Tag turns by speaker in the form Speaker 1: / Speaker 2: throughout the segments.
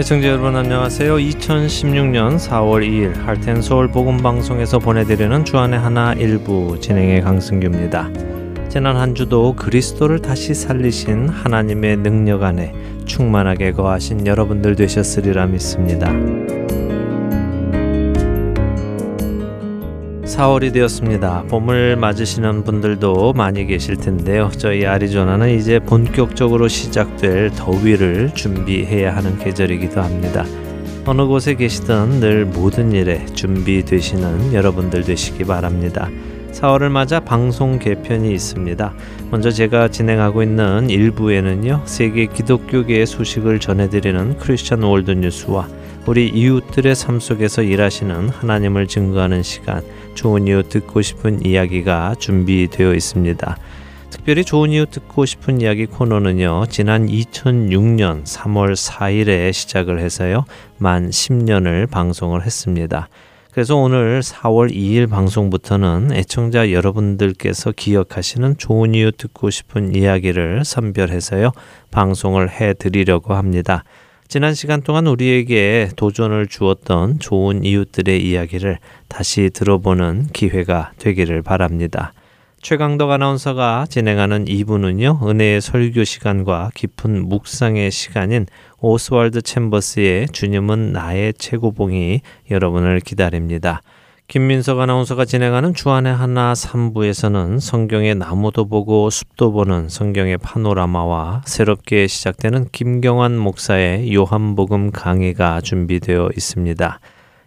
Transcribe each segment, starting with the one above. Speaker 1: 애청자 여러분 안녕하세요. 2016년 4월 2일 할텐 서울 복음 방송에서 보내드리는 주안의 하나 일부 진행의 강승규입니다. 지난 한 주도 그리스도를 다시 살리신 하나님의 능력 안에 충만하게 거하신 여러분들 되셨으리라 믿습니다. 4월이 되었습니다. 봄을 맞으시는 분들도 많이 계실 텐데요. 저희 아리조나는 이제 본격적으로 시작될 더위를 준비해야 하는 계절이기도 합니다. 어느 곳에 계시든 늘 모든 일에 준비되시는 여러분들 되시기 바랍니다. 4월을 맞아 방송 개편이 있습니다. 먼저 제가 진행하고 있는 1부에는요. 세계 기독교계의 소식을 전해드리는 크리스천 월드 뉴스와 우리 이웃들의 삶 속에서 일하시는 하나님을 증거하는 시간, 좋은 이유 듣고 싶은 이야기가 준비되어 있습니다. 특별히 좋은 이유 듣고 싶은 이야기 코너는요, 지난 2006년 3월 4일에 시작을 해서요, 만 10년을 방송을 했습니다. 그래서 오늘 4월 2일 방송부터는 애청자 여러분들께서 기억하시는 좋은 이유 듣고 싶은 이야기를 선별해서요, 방송을 해 드리려고 합니다. 지난 시간 동안 우리에게 도전을 주었던 좋은 이웃들의 이야기를 다시 들어보는 기회가 되기를 바랍니다. 최강덕 아나운서가 진행하는 2부는요, 은혜의 설교 시간과 깊은 묵상의 시간인 오스월드 챔버스의 주님은 나의 최고봉이 여러분을 기다립니다. 김민석 아나운서가 진행하는 주안의 하나 3부에서는 성경의 나무도 보고 숲도 보는 성경의 파노라마와 새롭게 시작되는 김경환 목사의 요한복음 강의가 준비되어 있습니다.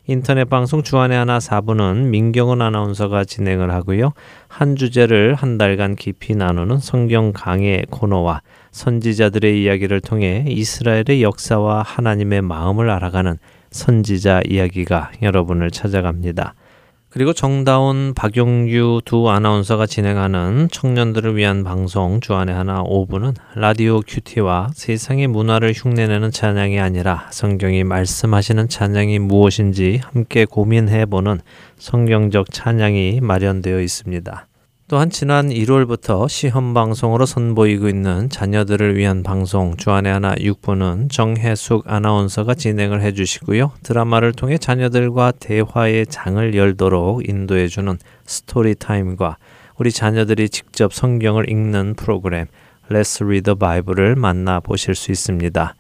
Speaker 1: 인터넷 방송 주안의 하나 4부는 민경은 아나운서가 진행을 하고요. 한 주제를 한 달간 깊이 나누는 성경 강의 코너와 선지자들의 이야기를 통해 이스라엘의 역사와 하나님의 마음을 알아가는 선지자 이야기가 여러분을 찾아갑니다. 그리고 정다운 박용규 두 아나운서가 진행하는 청년들을 위한 방송 주안에 하나 5부는 라디오 큐티와 세상의 문화를 흉내내는 찬양이 아니라 성경이 말씀하시는 찬양이 무엇인지 함께 고민해보는 성경적 찬양이 마련되어 있습니다. 또한 지난 1월부터 시험 방송으로 선보이고 있는 자녀들을 위한 방송 주안의 하나 6부는 정혜숙 아나운서가 진행을 해 주시고요. 드라마를 통해 자녀들과 대화의 장을 열도록 인도해 주는 스토리 타임과 우리 자녀들이 직접 성경을 읽는 프로그램 Let's Read the Bible을 만나 보실 수 있습니다.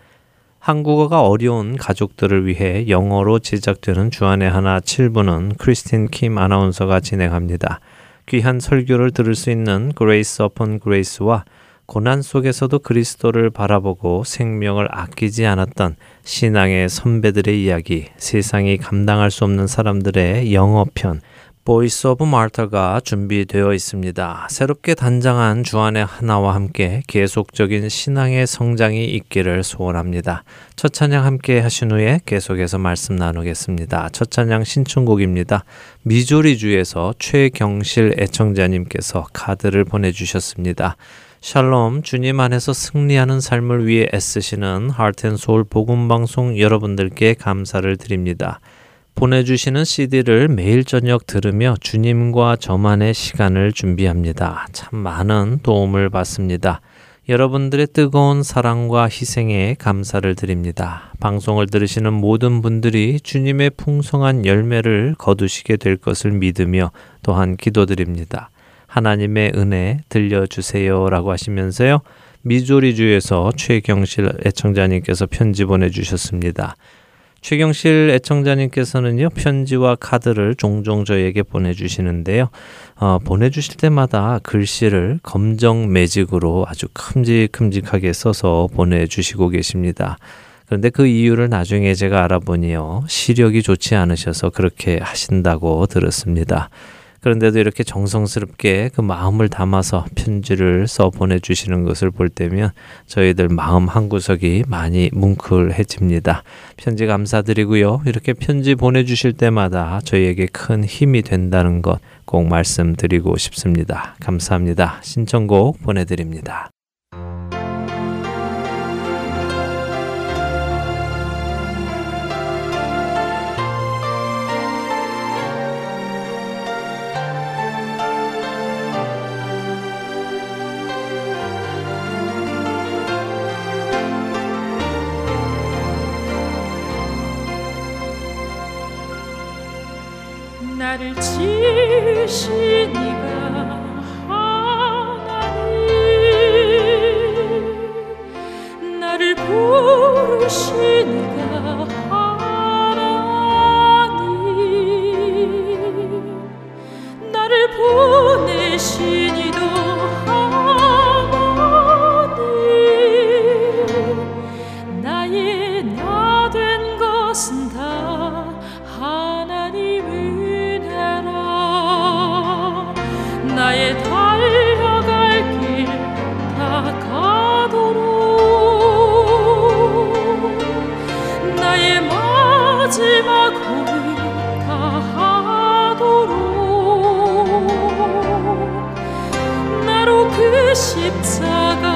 Speaker 1: 한국어가 어려운 가족들을 위해 영어로 제작되는 주안의 하나 7부는 크리스틴 킴 아나운서가 진행합니다. 귀한 설교를 들을 수 있는 그레이스 어폰 그레이스와 고난 속에서도 그리스도를 바라보고 생명을 아끼지 않았던 신앙의 선배들의 이야기, 세상이 감당할 수 없는 사람들의 영어편, 보이스 오브 말터가 준비되어 있습니다. 새롭게 단장한 주안의 하나와 함께 계속적인 신앙의 성장이 있기를 소원합니다. 첫 찬양 함께 하신 후에 계속해서 말씀 나누겠습니다. 첫 찬양 신춘곡입니다 미조리주에서 최경실 애청자님께서 카드를 보내주셨습니다. 샬롬 주님 안에서 승리하는 삶을 위해 애쓰시는 하트앤소울 복음방송 여러분들께 감사를 드립니다. 보내주시는 CD를 매일 저녁 들으며 주님과 저만의 시간을 준비합니다. 참 많은 도움을 받습니다. 여러분들의 뜨거운 사랑과 희생에 감사를 드립니다. 방송을 들으시는 모든 분들이 주님의 풍성한 열매를 거두시게 될 것을 믿으며 또한 기도드립니다. 하나님의 은혜 들려주세요 라고 하시면서요. 미조리주에서 최경실 애청자님께서 편지 보내주셨습니다. 최경실 애청자님께서는요, 편지와 카드를 종종 저희에게 보내주시는데요. 어, 보내주실 때마다 글씨를 검정 매직으로 아주 큼직큼직하게 써서 보내주시고 계십니다. 그런데 그 이유를 나중에 제가 알아보니요, 시력이 좋지 않으셔서 그렇게 하신다고 들었습니다. 그런데도 이렇게 정성스럽게 그 마음을 담아서 편지를 써 보내주시는 것을 볼 때면 저희들 마음 한구석이 많이 뭉클해집니다. 편지 감사드리고요. 이렇게 편지 보내주실 때마다 저희에게 큰 힘이 된다는 것 꼭 말씀드리고 싶습니다. 감사합니다. 신청곡 보내드립니다. Zipzer.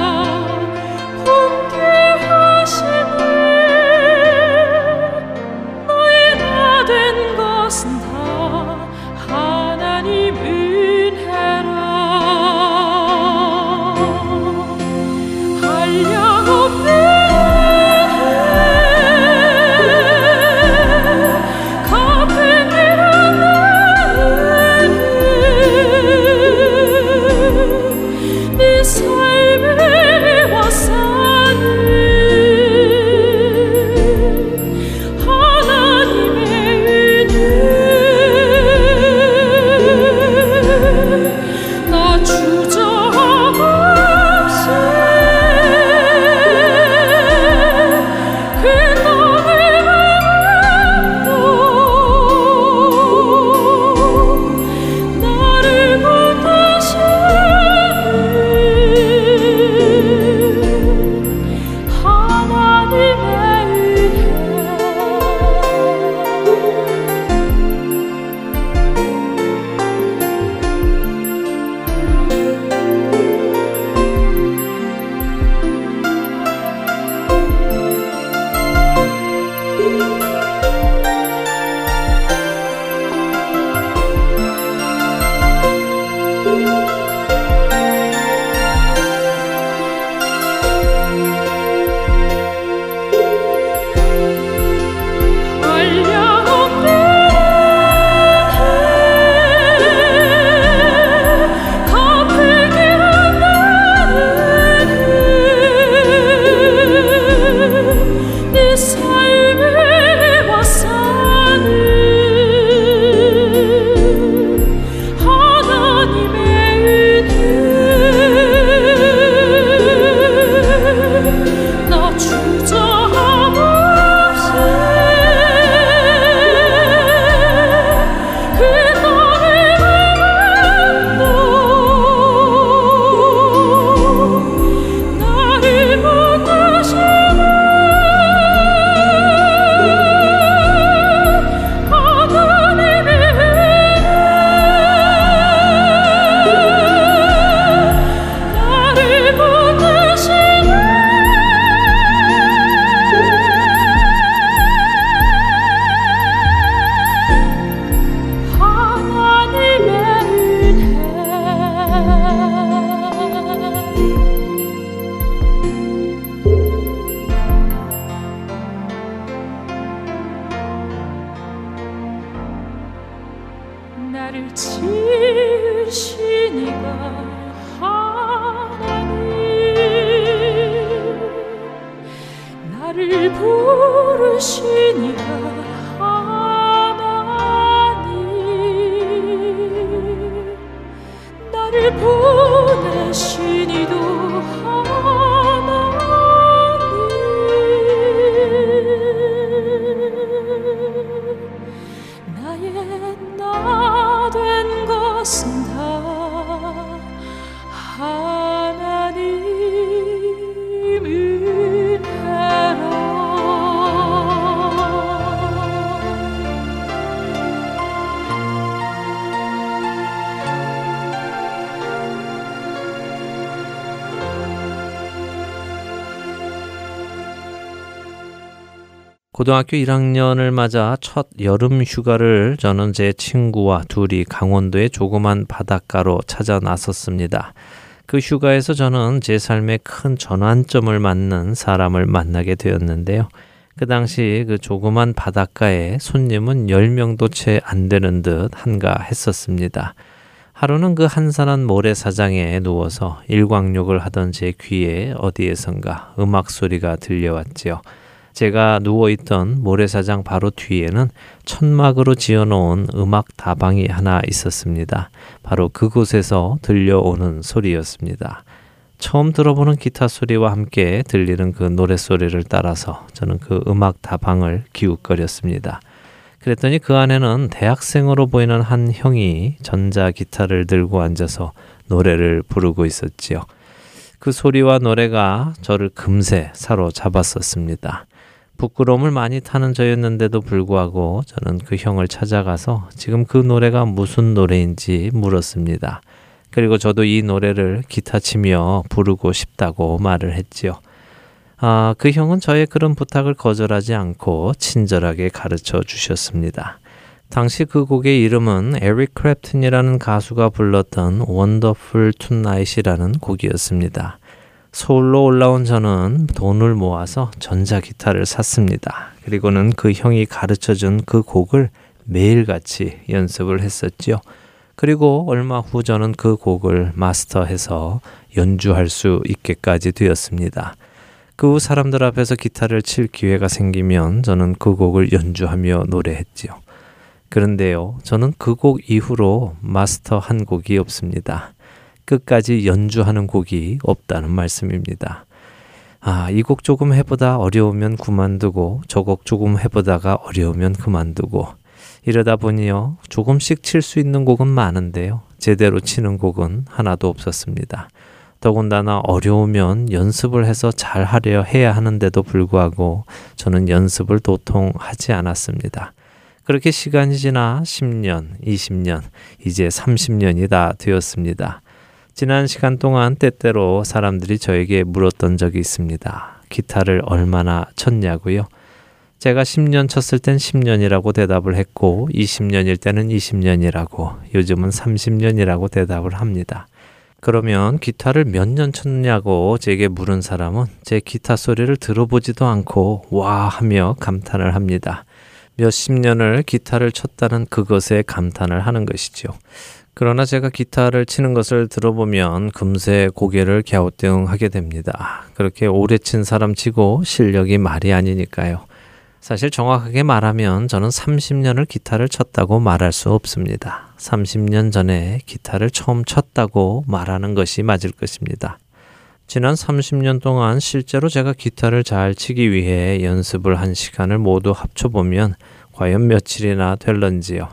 Speaker 1: 고등학교 1학년을 맞아 첫 여름 휴가를 저는 제 친구와 둘이 강원도의 조그만 바닷가로 찾아 나섰습니다. 그 휴가에서 저는 제 삶의 큰 전환점을 맞는 사람을 만나게 되었는데요. 그 당시 그 조그만 바닷가에 손님은 10명도 채 안 되는 듯 한가했었습니다. 하루는 그 한산한 모래사장에 누워서 일광욕을 하던 제 귀에 어디에선가 음악 소리가 들려왔지요. 제가 누워있던 모래사장 바로 뒤에는 천막으로 지어놓은 음악 다방이 하나 있었습니다. 바로 그곳에서 들려오는 소리였습니다. 처음 들어보는 기타 소리와 함께 들리는 그 노래 소리를 따라서 저는 그 음악 다방을 기웃거렸습니다. 그랬더니 그 안에는 대학생으로 보이는 한 형이 전자 기타를 들고 앉아서 노래를 부르고 있었지요. 그 소리와 노래가 저를 금세 사로잡았었습니다. 부끄러움을 많이 타는 저였는데도 불구하고 저는 그 형을 찾아가서 지금 그 노래가 무슨 노래인지 물었습니다. 그리고 저도 이 노래를 기타 치며 부르고 싶다고 말을 했지요. 아, 그 형은 저의 그런 부탁을 거절하지 않고 친절하게 가르쳐 주셨습니다. 당시 그 곡의 이름은 에릭 크랩튼이라는 가수가 불렀던 원더풀 툰나잇이라는 곡이었습니다. 서울로 올라온 저는 돈을 모아서 전자기타를 샀습니다. 그리고는 그 형이 가르쳐 준 그 곡을 매일같이 연습을 했었지요. 그리고 얼마 후 저는 그 곡을 마스터해서 연주할 수 있게까지 되었습니다. 그 후 사람들 앞에서 기타를 칠 기회가 생기면 저는 그 곡을 연주하며 노래했지요. 그런데요, 저는 그 곡 이후로 마스터 한 곡이 없습니다. 끝까지 연주하는 곡이 없다는 말씀입니다. 아, 이 곡 조금 해보다 어려우면 그만두고 저 곡 조금 해보다가 어려우면 그만두고 이러다 보니요 조금씩 칠 수 있는 곡은 많은데요 제대로 치는 곡은 하나도 없었습니다. 더군다나 어려우면 연습을 해서 잘 하려 해야 하는데도 불구하고 저는 연습을 도통 하지 않았습니다. 그렇게 시간이 지나 10년, 20년, 이제 30년이 다 되었습니다. 지난 시간 동안 때때로 사람들이 저에게 물었던 적이 있습니다. 기타를 얼마나 쳤냐고요? 제가 10년 쳤을 땐 10년이라고 대답을 했고 20년일 때는 20년이라고 요즘은 30년이라고 대답을 합니다. 그러면 기타를 몇 년 쳤냐고 제게 물은 사람은 제 기타 소리를 들어보지도 않고 와 하며 감탄을 합니다. 몇 십 년을 기타를 쳤다는 그것에 감탄을 하는 것이지 그러나 제가 기타를 치는 것을 들어보면 금세 고개를 갸우뚱하게 됩니다. 아, 그렇게 오래 친 사람 치고 실력이 말이 아니니까요. 사실 정확하게 말하면 저는 30년을 기타를 쳤다고 말할 수 없습니다. 30년 전에 기타를 처음 쳤다고 말하는 것이 맞을 것입니다. 지난 30년 동안 실제로 제가 기타를 잘 치기 위해 연습을 한 시간을 모두 합쳐보면 과연 며칠이나 될런지요.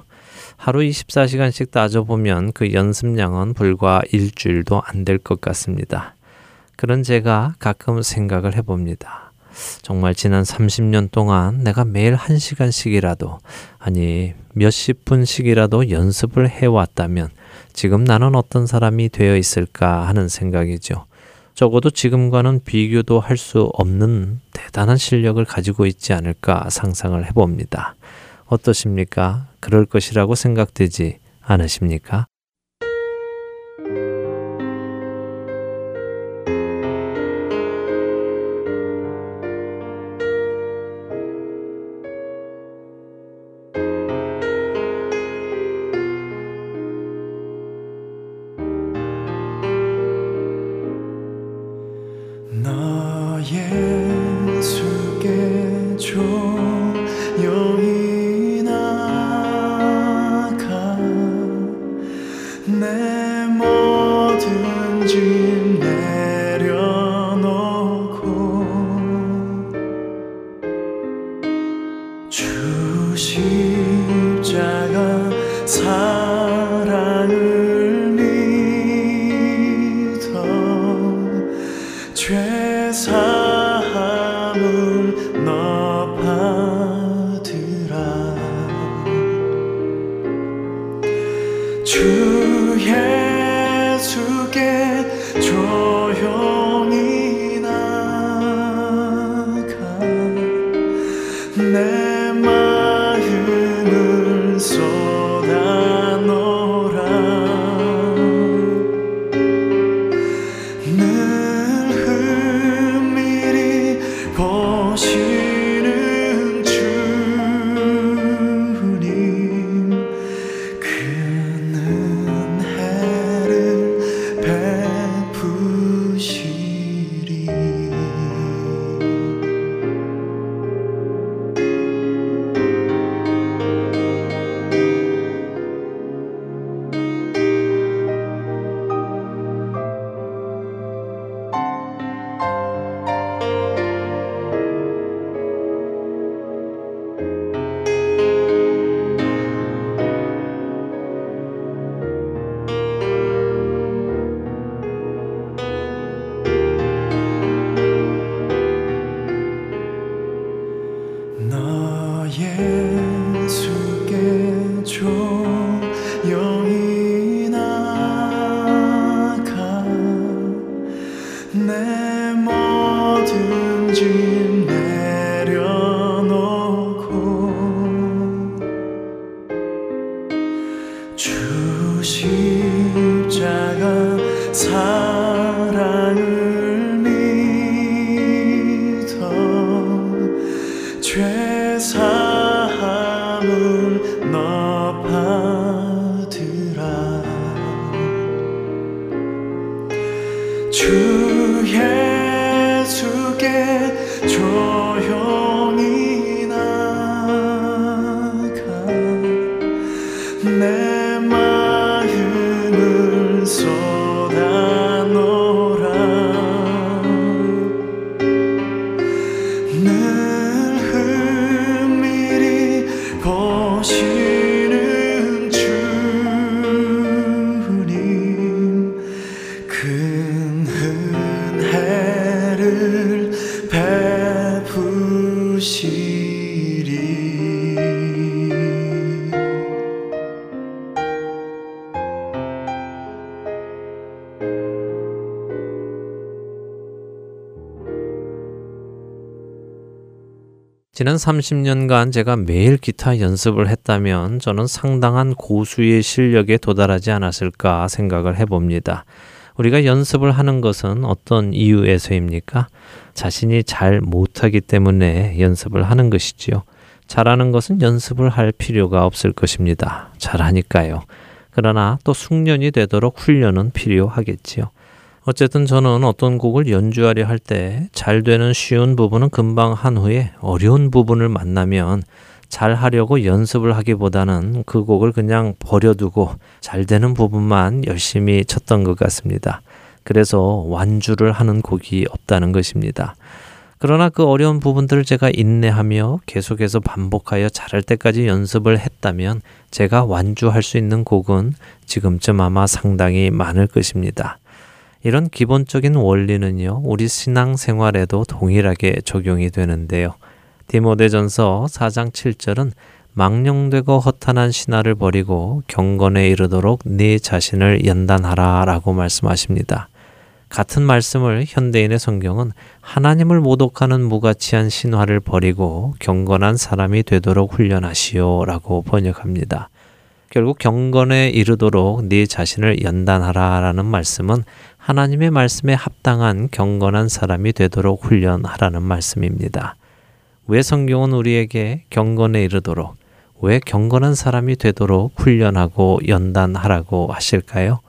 Speaker 1: 하루 24시간씩 따져보면 그 연습량은 불과 일주일도 안 될 것 같습니다. 그런 제가 가끔 생각을 해봅니다. 정말 지난 30년 동안 내가 매일 1시간씩이라도, 아니, 몇십 분씩이라도 연습을 해왔다면 지금 나는 어떤 사람이 되어 있을까 하는 생각이죠. 적어도 지금과는 비교도 할 수 없는 대단한 실력을 가지고 있지 않을까 상상을 해봅니다. 어떠십니까? 그럴 것이라고 생각되지 않으십니까? 지난 30년간 제가 매일 기타 연습을 했다면 저는 상당한 고수의 실력에 도달하지 않았을까 생각을 해봅니다. 우리가 연습을 하는 것은 어떤 이유에서입니까? 자신이 잘 못하기 때문에 연습을 하는 것이지요. 잘하는 것은 연습을 할 필요가 없을 것입니다. 잘하니까요. 그러나 또 숙련이 되도록 훈련은 필요하겠지요. 어쨌든 저는 어떤 곡을 연주하려 할 때 잘 되는 쉬운 부분은 금방 한 후에 어려운 부분을 만나면 잘 하려고 연습을 하기보다는 그 곡을 그냥 버려두고 잘 되는 부분만 열심히 쳤던 것 같습니다. 그래서 완주를 하는 곡이 없다는 것입니다. 그러나 그 어려운 부분들을 제가 인내하며 계속해서 반복하여 잘할 때까지 연습을 했다면 제가 완주할 수 있는 곡은 지금쯤 아마 상당히 많을 것입니다. 이런 기본적인 원리는요, 우리 신앙 생활에도 동일하게 적용이 되는데요. 디모데전서 4장 7절은 망령되고 허탄한 신화를 버리고 경건에 이르도록 네 자신을 연단하라라고 말씀하십니다. 같은 말씀을 현대인의 성경은 하나님을 모독하는 무가치한 신화를 버리고 경건한 사람이 되도록 훈련하시오라고 번역합니다. 결국 경건에 이르도록 네 자신을 연단하라라는 말씀은 하나님의 말씀에 합당한 경건한 사람이 되도록 훈련하라는 말씀입니다. 왜 성경은 우리에게 경건에 이르도록 왜 경건한 사람이 되도록 훈련하고 연단하라고 하실까요?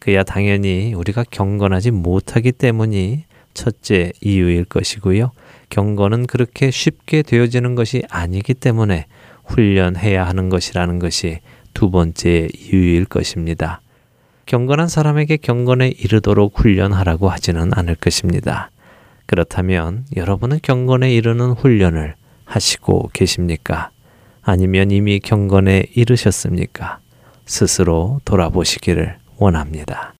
Speaker 1: 그야 당연히 우리가 경건하지 못하기 때문이 첫째 이유일 것이고요. 경건은 그렇게 쉽게 되어지는 것이 아니기 때문에 훈련해야 하는 것이라는 것이 두 번째 이유일 것입니다. 경건한 사람에게 경건에 이르도록 훈련하라고 하지는 않을 것입니다. 그렇다면 여러분은 경건에 이르는 훈련을 하시고 계십니까? 아니면 이미 경건에 이르셨습니까? 스스로 돌아보시기를 원합니다.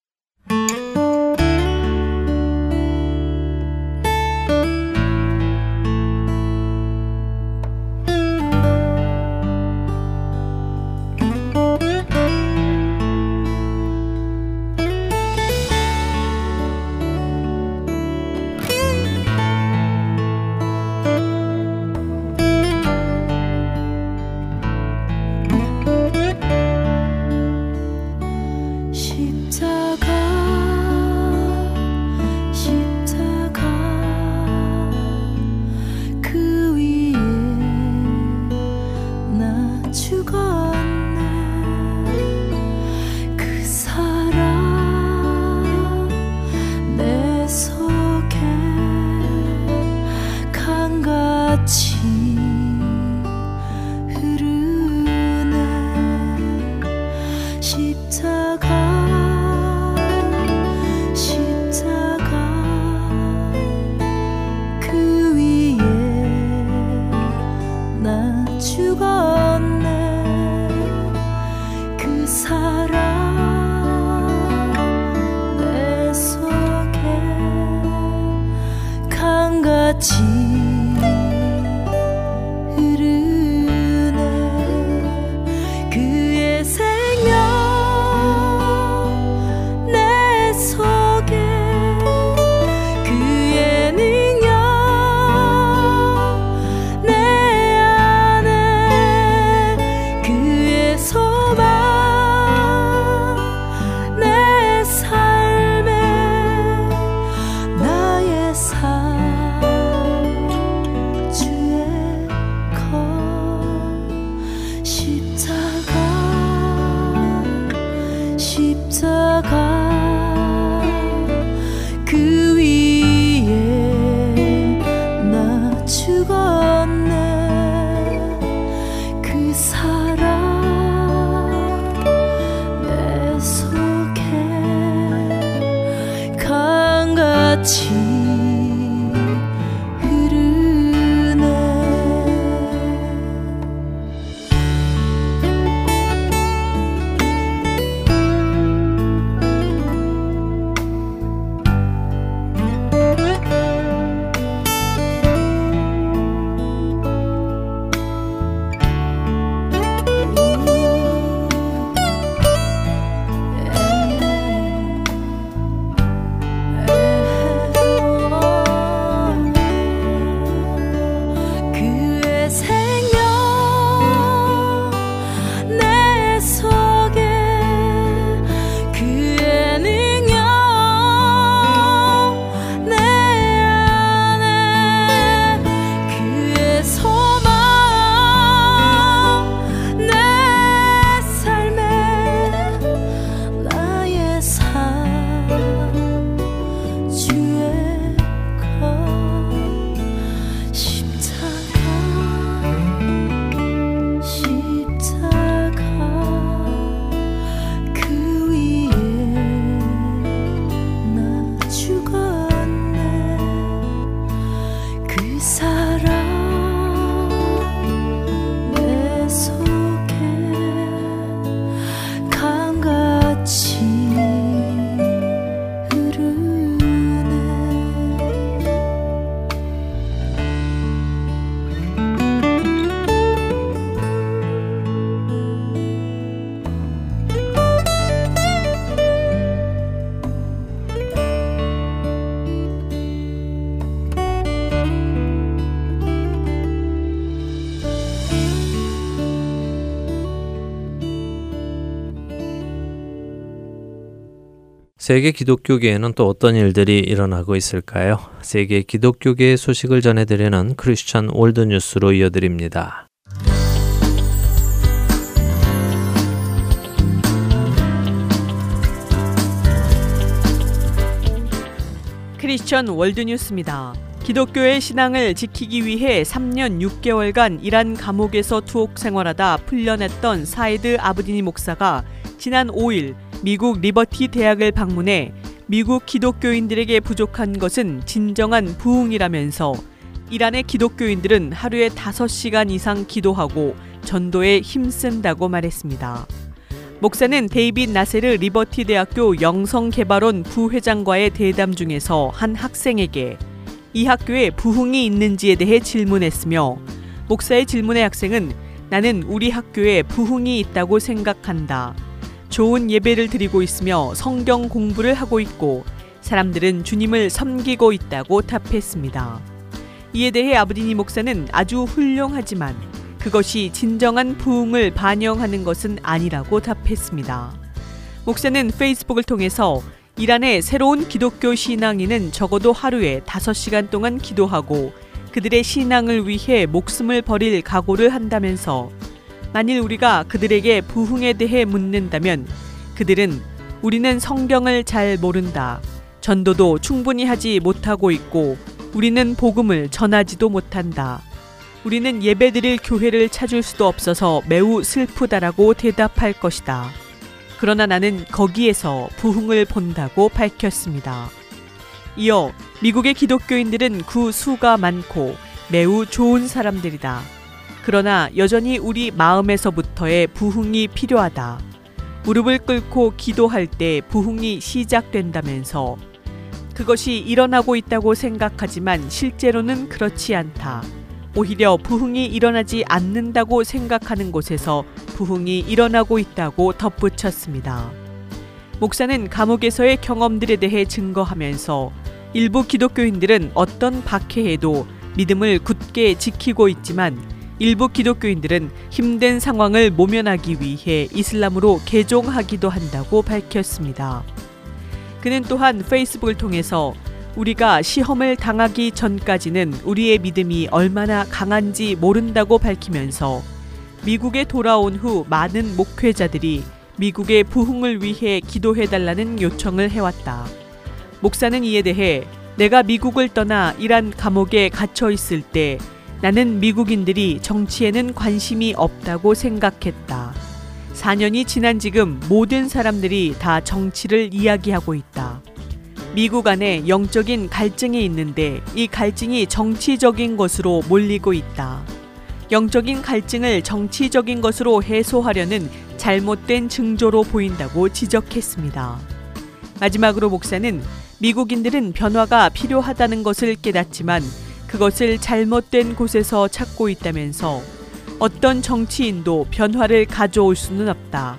Speaker 1: 세계 기독교계에는 또 어떤 일들이 일어나고 있을까요? 세계 기독교계의 소식을 전해드리는 크리스천 월드뉴스로 이어드립니다.
Speaker 2: 크리스천 월드뉴스입니다. 기독교의 신앙을 지키기 위해 3년 6개월간 이란 감옥에서 투옥 생활하다 풀려냈던 사이드 아브디니 목사가 지난 5일 미국 리버티 대학을 방문해 미국 기독교인들에게 부족한 것은 진정한 부흥이라면서 이란의 기독교인들은 하루에 5시간 이상 기도하고 전도에 힘쓴다고 말했습니다. 목사는 데이빗 나세르 리버티 대학교 영성개발원 부회장과의 대담 중에서 한 학생에게 이 학교에 부흥이 있는지에 대해 질문했으며 목사의 질문에 학생은 나는 우리 학교에 부흥이 있다고 생각한다. 좋은 예배를 드리고 있으며 성경 공부를 하고 있고 사람들은 주님을 섬기고 있다고 답했습니다. 이에 대해 아브디니 목사는 아주 훌륭하지만 그것이 진정한 부흥을 반영하는 것은 아니라고 답했습니다. 목사는 페이스북을 통해서 이란의 새로운 기독교 신앙인은 적어도 하루에 5시간 동안 기도하고 그들의 신앙을 위해 목숨을 버릴 각오를 한다면서 만일 우리가 그들에게 부흥에 대해 묻는다면 그들은 우리는 성경을 잘 모른다. 전도도 충분히 하지 못하고 있고 우리는 복음을 전하지도 못한다. 우리는 예배드릴 교회를 찾을 수도 없어서 매우 슬프다라고 대답할 것이다. 그러나 나는 거기에서 부흥을 본다고 밝혔습니다. 이어 미국의 기독교인들은 그 수가 많고 매우 좋은 사람들이다. 그러나 여전히 우리 마음에서부터의 부흥이 필요하다. 무릎을 꿇고 기도할 때 부흥이 시작된다면서 그것이 일어나고 있다고 생각하지만 실제로는 그렇지 않다. 오히려 부흥이 일어나지 않는다고 생각하는 곳에서 부흥이 일어나고 있다고 덧붙였습니다. 목사는 감옥에서의 경험들에 대해 증거하면서 일부 기독교인들은 어떤 박해에도 믿음을 굳게 지키고 있지만 일부 기독교인들은 힘든 상황을 모면하기 위해 이슬람으로 개종하기도 한다고 밝혔습니다. 그는 또한 페이스북을 통해서 우리가 시험을 당하기 전까지는 우리의 믿음이 얼마나 강한지 모른다고 밝히면서 미국에 돌아온 후 많은 목회자들이 미국의 부흥을 위해 기도해달라는 요청을 해왔다. 목사는 이에 대해 내가 미국을 떠나 이란 감옥에 갇혀 있을 때 나는 미국인들이 정치에는 관심이 없다고 생각했다. 4년이 지난 지금 모든 사람들이 다 정치를 이야기하고 있다. 미국 안에 영적인 갈증이 있는데 이 갈증이 정치적인 것으로 몰리고 있다. 영적인 갈증을 정치적인 것으로 해소하려는 잘못된 증조로 보인다고 지적했습니다. 마지막으로 목사는 미국인들은 변화가 필요하다는 것을 깨닫지만 그것을 잘못된 곳에서 찾고 있다면서 어떤 정치인도 변화를 가져올 수는 없다.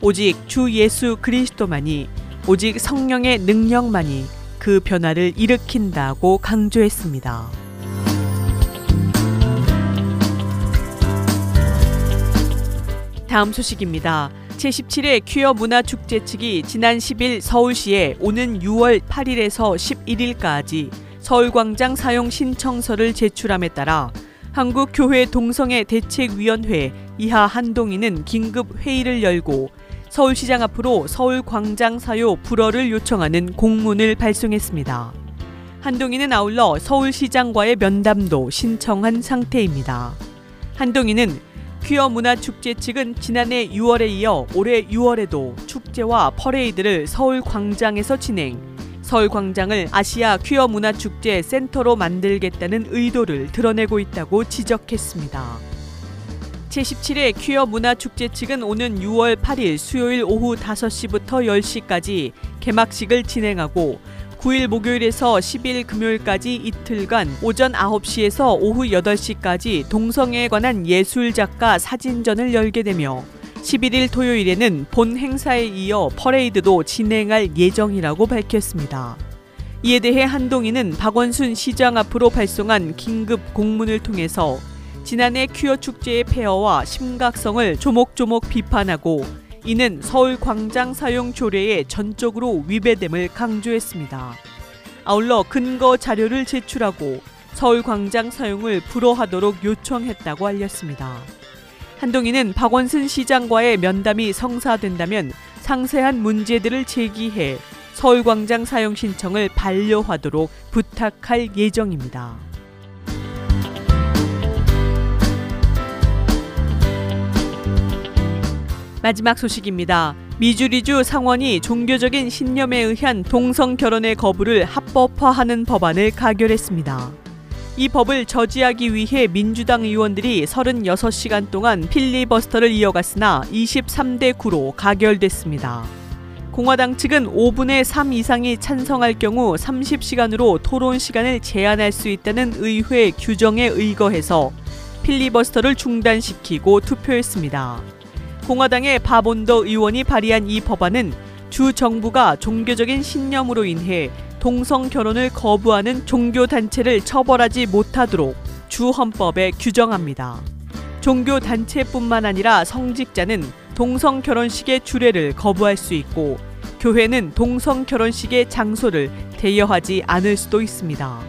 Speaker 2: 오직 주 예수 그리스도만이 오직 성령의 능력만이 그 변화를 일으킨다고 강조했습니다. 다음 소식입니다. 제17회 퀴어 문화 축제 측이 지난 10일 서울시에 오는 6월 8일에서 11일까지 서울광장 사용 신청서를 제출함에 따라 한국교회 동성애 대책위원회 이하 한동희는 긴급 회의를 열고 서울시장 앞으로 서울광장 사요 불허를 요청하는 공문을 발송했습니다. 한동희는 아울러 서울시장과의 면담도 신청한 상태입니다. 한동희는 퀴어 문화 축제 측은 지난해 6월에 이어 올해 6월에도 축제와 퍼레이드를 서울 광장에서 진행, 서울 광장을 아시아 퀴어 문화 축제 센터로 만들겠다는 의도를 드러내고 있다고 지적했습니다. 제17회 퀴어 문화축제 측은 오는 6월 8일 수요일 오후 5시부터 10시까지 개막식을 진행하고 9일 목요일에서 10일 금요일까지 이틀간 오전 9시에서 오후 8시까지 동성애에 관한 예술 작가 사진전을 열게 되며 11일 토요일에는 본 행사에 이어 퍼레이드도 진행할 예정이라고 밝혔습니다. 이에 대해 한동희는 박원순 시장 앞으로 발송한 긴급 공문을 통해서 지난해 퀴어 축제의 폐허와 심각성을 조목조목 비판하고 이는 서울 광장 사용 조례에 전적으로 위배됨을 강조했습니다. 아울러 근거 자료를 제출하고 서울 광장 사용을 불허하도록 요청했다고 알렸습니다. 한동희는 박원순 시장과의 면담이 성사된다면 상세한 문제들을 제기해 서울광장 사용 신청을 반려하도록 부탁할 예정입니다. 마지막 소식입니다. 미주리주 상원이 종교적인 신념에 의한 동성 결혼의 거부를 합법화하는 법안을 가결했습니다. 이 법을 저지하기 위해 민주당 의원들이 36시간 동안 필리버스터를 이어갔으나 23대 9로 가결됐습니다. 공화당 측은 5분의 3 이상이 찬성할 경우 30시간으로 토론 시간을 제한할 수 있다는 의회 규정에 의거해서 필리버스터를 중단시키고 투표했습니다. 공화당의 바본더 의원이 발의한 이 법안은 주 정부가 종교적인 신념으로 인해 동성 결혼을 거부하는 종교 단체를 처벌하지 못하도록 주헌법에 규정합니다. 종교 단체뿐만 아니라 성직자는 동성 결혼식의 주례를 거부할 수 있고 교회는 동성 결혼식의 장소를 대여하지 않을 수도 있습니다.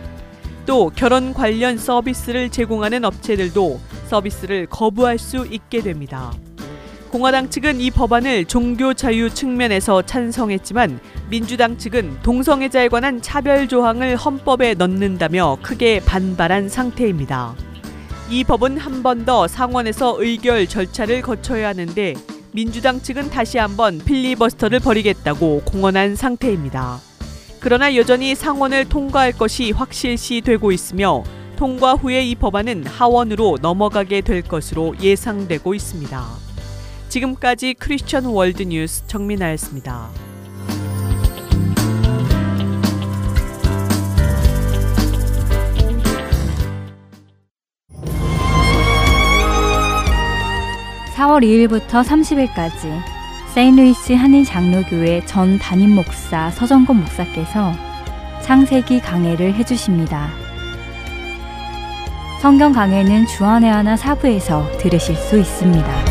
Speaker 2: 또 결혼 관련 서비스를 제공하는 업체들도 서비스를 거부할 수 있게 됩니다. 공화당 측은 이 법안을 종교 자유 측면에서 찬성했지만 민주당 측은 동성애자에 관한 차별 조항을 헌법에 넣는다며 크게 반발한 상태입니다. 이 법은 한 번 더 상원에서 의결 절차를 거쳐야 하는데 민주당 측은 다시 한번 필리버스터를 벌이겠다고 공언한 상태입니다. 그러나 여전히 상원을 통과할 것이 확실시 되고 있으며 통과 후에 이 법안은 하원으로 넘어가게 될 것으로 예상되고 있습니다. 지금까지 크리스천 월드 뉴스 정민아였습니다.
Speaker 3: 사월이일부터 30일까지 세인루이스 한인 장로교회 전 담임 목사 서정권 목사께서 창세기 강해를 해주십니다. 성경 강해는 주안에 하나 사부에서 들으실 수 있습니다.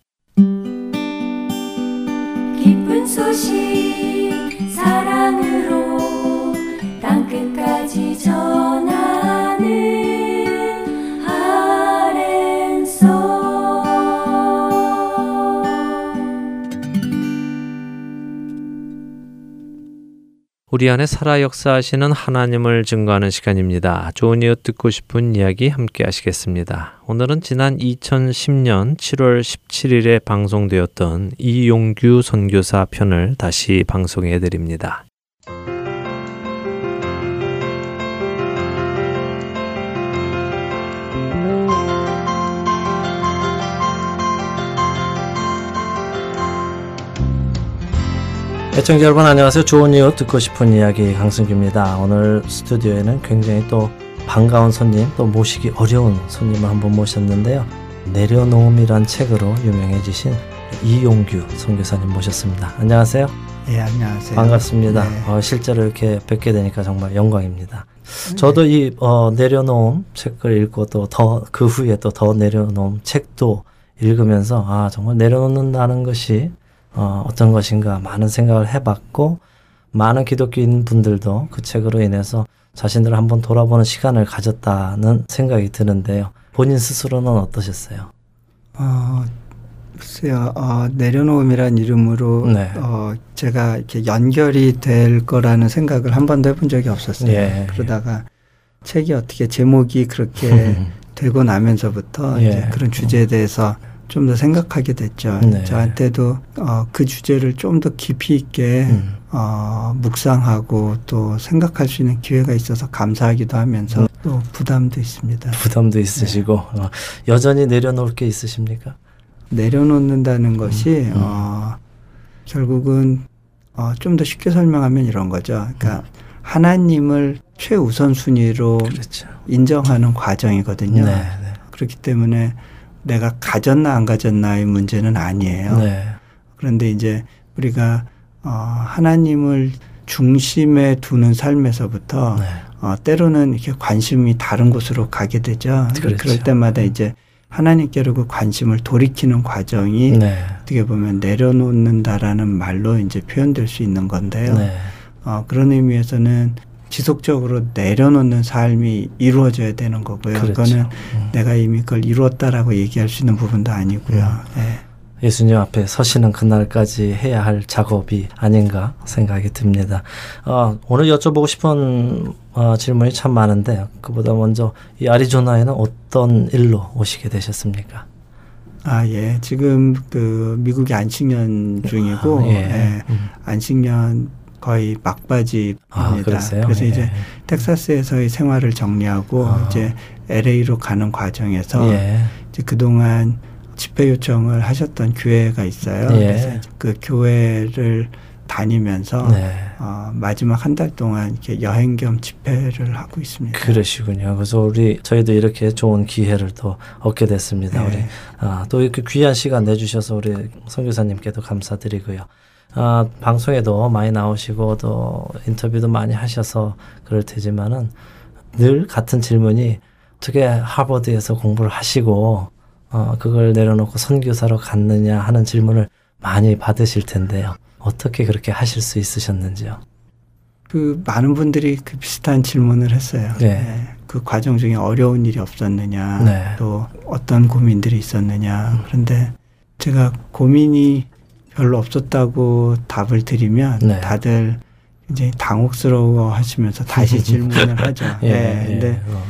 Speaker 1: 우리 안에 살아 역사하시는 하나님을 증거하는 시간입니다. 좋은 이웃 듣고 싶은 이야기 함께 하시겠습니다. 오늘은 지난 2010년 7월 17일에 방송되었던 이용규 선교사 편을 다시 방송해 드립니다. 시청자 여러분 안녕하세요. 좋은 이웃 듣고 싶은 이야기 강승규입니다. 오늘 스튜디오에는 굉장히 또 반가운 손님, 또 모시기 어려운 손님을 한 분 모셨는데요. 내려놓음이란 책으로 유명해지신 이용규 선교사님 모셨습니다. 안녕하세요.
Speaker 4: 예, 네, 안녕하세요.
Speaker 1: 반갑습니다. 네. 어, 실제로 이렇게 뵙게 되니까 정말 영광입니다. 네. 저도 이 어, 내려놓음 책을 읽고 또 더 그 후에 또 더 내려놓음 책도 읽으면서 아 정말 내려놓는다는 것이 어, 어떤 것인가 많은 생각을 해봤고 많은 기독교인 분들도 그 책으로 인해서 자신들을 한번 돌아보는 시간을 가졌다는 생각이 드는데요. 본인 스스로는 어떠셨어요? 어,
Speaker 4: 글쎄요, 어, 내려놓음이란 이름으로 네. 어, 제가 이렇게 연결이 될 거라는 생각을 한 번도 해본 적이 없었어요. 예, 예. 그러다가 책이 어떻게 제목이 그렇게 되고 나면서부터 예. 그런 주제에 대해서 좀더 생각하게 됐죠. 네. 저한테도 어, 그 주제를 좀 더 깊이 있게 음. 어, 묵상하고 또 생각할 수 있는 기회가 있어서 감사하기도 하면서 음. 또 부담도 있습니다.
Speaker 1: 부담도 네. 있으시고 네. 어, 여전히 내려놓을 게 있으십니까?
Speaker 4: 내려놓는다는 것이 음. 음. 어, 결국은 어, 좀더 쉽게 설명하면 이런 거죠. 그러니까 음. 하나님을 최우선 순위로 그렇죠. 인정하는 과정이거든요. 네, 네. 그렇기 때문에 내가 가졌나 안 가졌나의 문제는 아니에요. 네. 그런데 이제 우리가 어, 하나님을 중심에 두는 삶에서부터 네. 어, 때로는 이렇게 관심이 다른 곳으로 가게 되죠. 그렇죠. 그럴 때마다 이제 하나님께로 그 관심을 돌이키는 과정이 네. 어떻게 보면 내려놓는다라는 말로 이제 표현될 수 있는 건데요. 네. 어, 그런 의미에서는 지속적으로 내려놓는 삶이 이루어져야 되는 거고요. 그렇죠. 그거는 음. 내가 이미 그걸 이루었다라고 얘기할 수 있는 부분도 아니고요. 음.
Speaker 1: 예. 예수님 앞에 서시는 그날까지 해야 할 작업이 아닌가 생각이 듭니다. 어, 오늘 여쭤보고 싶은 어, 질문이 참 많은데 그보다 먼저 이 아리조나에는 어떤 일로 오시게 되셨습니까?
Speaker 4: 아, 예. 지금 그 미국이 안식년 중이고, 아, 예. 예. 음. 안식년 거의 막바지입니다. 아, 그래서 예. 이제 텍사스에서의 생활을 정리하고 아. 이제 LA로 가는 과정에서 예. 이제 그동안 집회 요청을 하셨던 교회가 있어요. 예. 그래서 그 교회를 다니면서 네. 어, 마지막 한 달 동안 이렇게 여행 겸 집회를 하고 있습니다.
Speaker 1: 그러시군요. 그래서 우리 저희도 이렇게 좋은 기회를 또 얻게 됐습니다. 네. 우리 아, 또 이렇게 귀한 시간 내주셔서 우리 선교사님께도 감사드리고요. 아, 방송에도 많이 나오시고 또 인터뷰도 많이 하셔서 그럴 테지만은 늘 같은 질문이 어떻게 하버드에서 공부를 하시고 어, 그걸 내려놓고 선교사로 갔느냐 하는 질문을 많이 받으실 텐데요. 어떻게 그렇게 하실 수 있으셨는지요?
Speaker 4: 그 많은 분들이 그 비슷한 질문을 했어요. 네. 네. 그 과정 중에 어려운 일이 없었느냐, 네. 또 어떤 고민들이 있었느냐. 그런데 제가 고민이 별로 없었다고 답을 드리면 네. 다들 이제 당혹스러워 하시면서 다시 질문을 하죠.
Speaker 1: 예, 네. 예. 근데 어.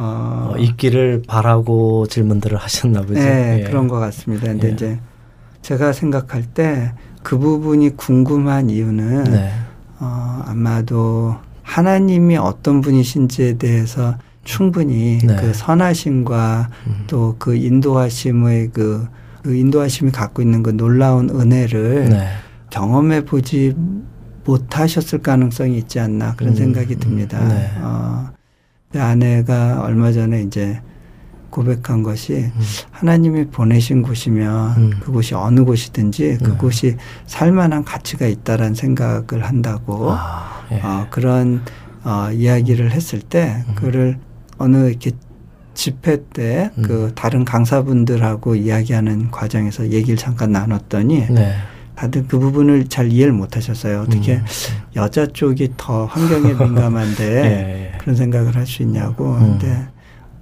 Speaker 1: 어, 어, 있기를 바라고 질문들을 하셨나 보죠.
Speaker 4: 네, 예. 그런 것 같습니다. 근데 예. 이제 제가 생각할 때 그 부분이 궁금한 이유는 네. 어, 아마도 하나님이 어떤 분이신지에 대해서 충분히 네. 그 선하심과 음. 또그 인도하심의 그그 인도하심이 갖고 있는 그 놀라운 은혜를 네. 경험해 보지 못하셨을 가능성이 있지 않나 그런 음, 생각이 음, 듭니다. 음, 네. 어, 그 아내가 얼마 전에 이제 고백한 것이 음. 하나님이 보내신 곳이면 음. 그곳이 어느 곳이든지 네. 그곳이 살만한 가치가 있다라는 생각을 한다고 아, 예. 어, 그런 어, 이야기를 했을 때 음. 그를 어느 이렇게 집회 때그 음. 그 다른 강사분들하고 이야기하는 과정에서 얘기를 잠깐 나눴더니 네. 다들 그 부분을 잘 이해를 못 하셨어요. 어떻게 음. 네. 여자 쪽이 더 환경에 민감한데 예, 예. 그런 생각을 할 수 있냐고. 음. 근데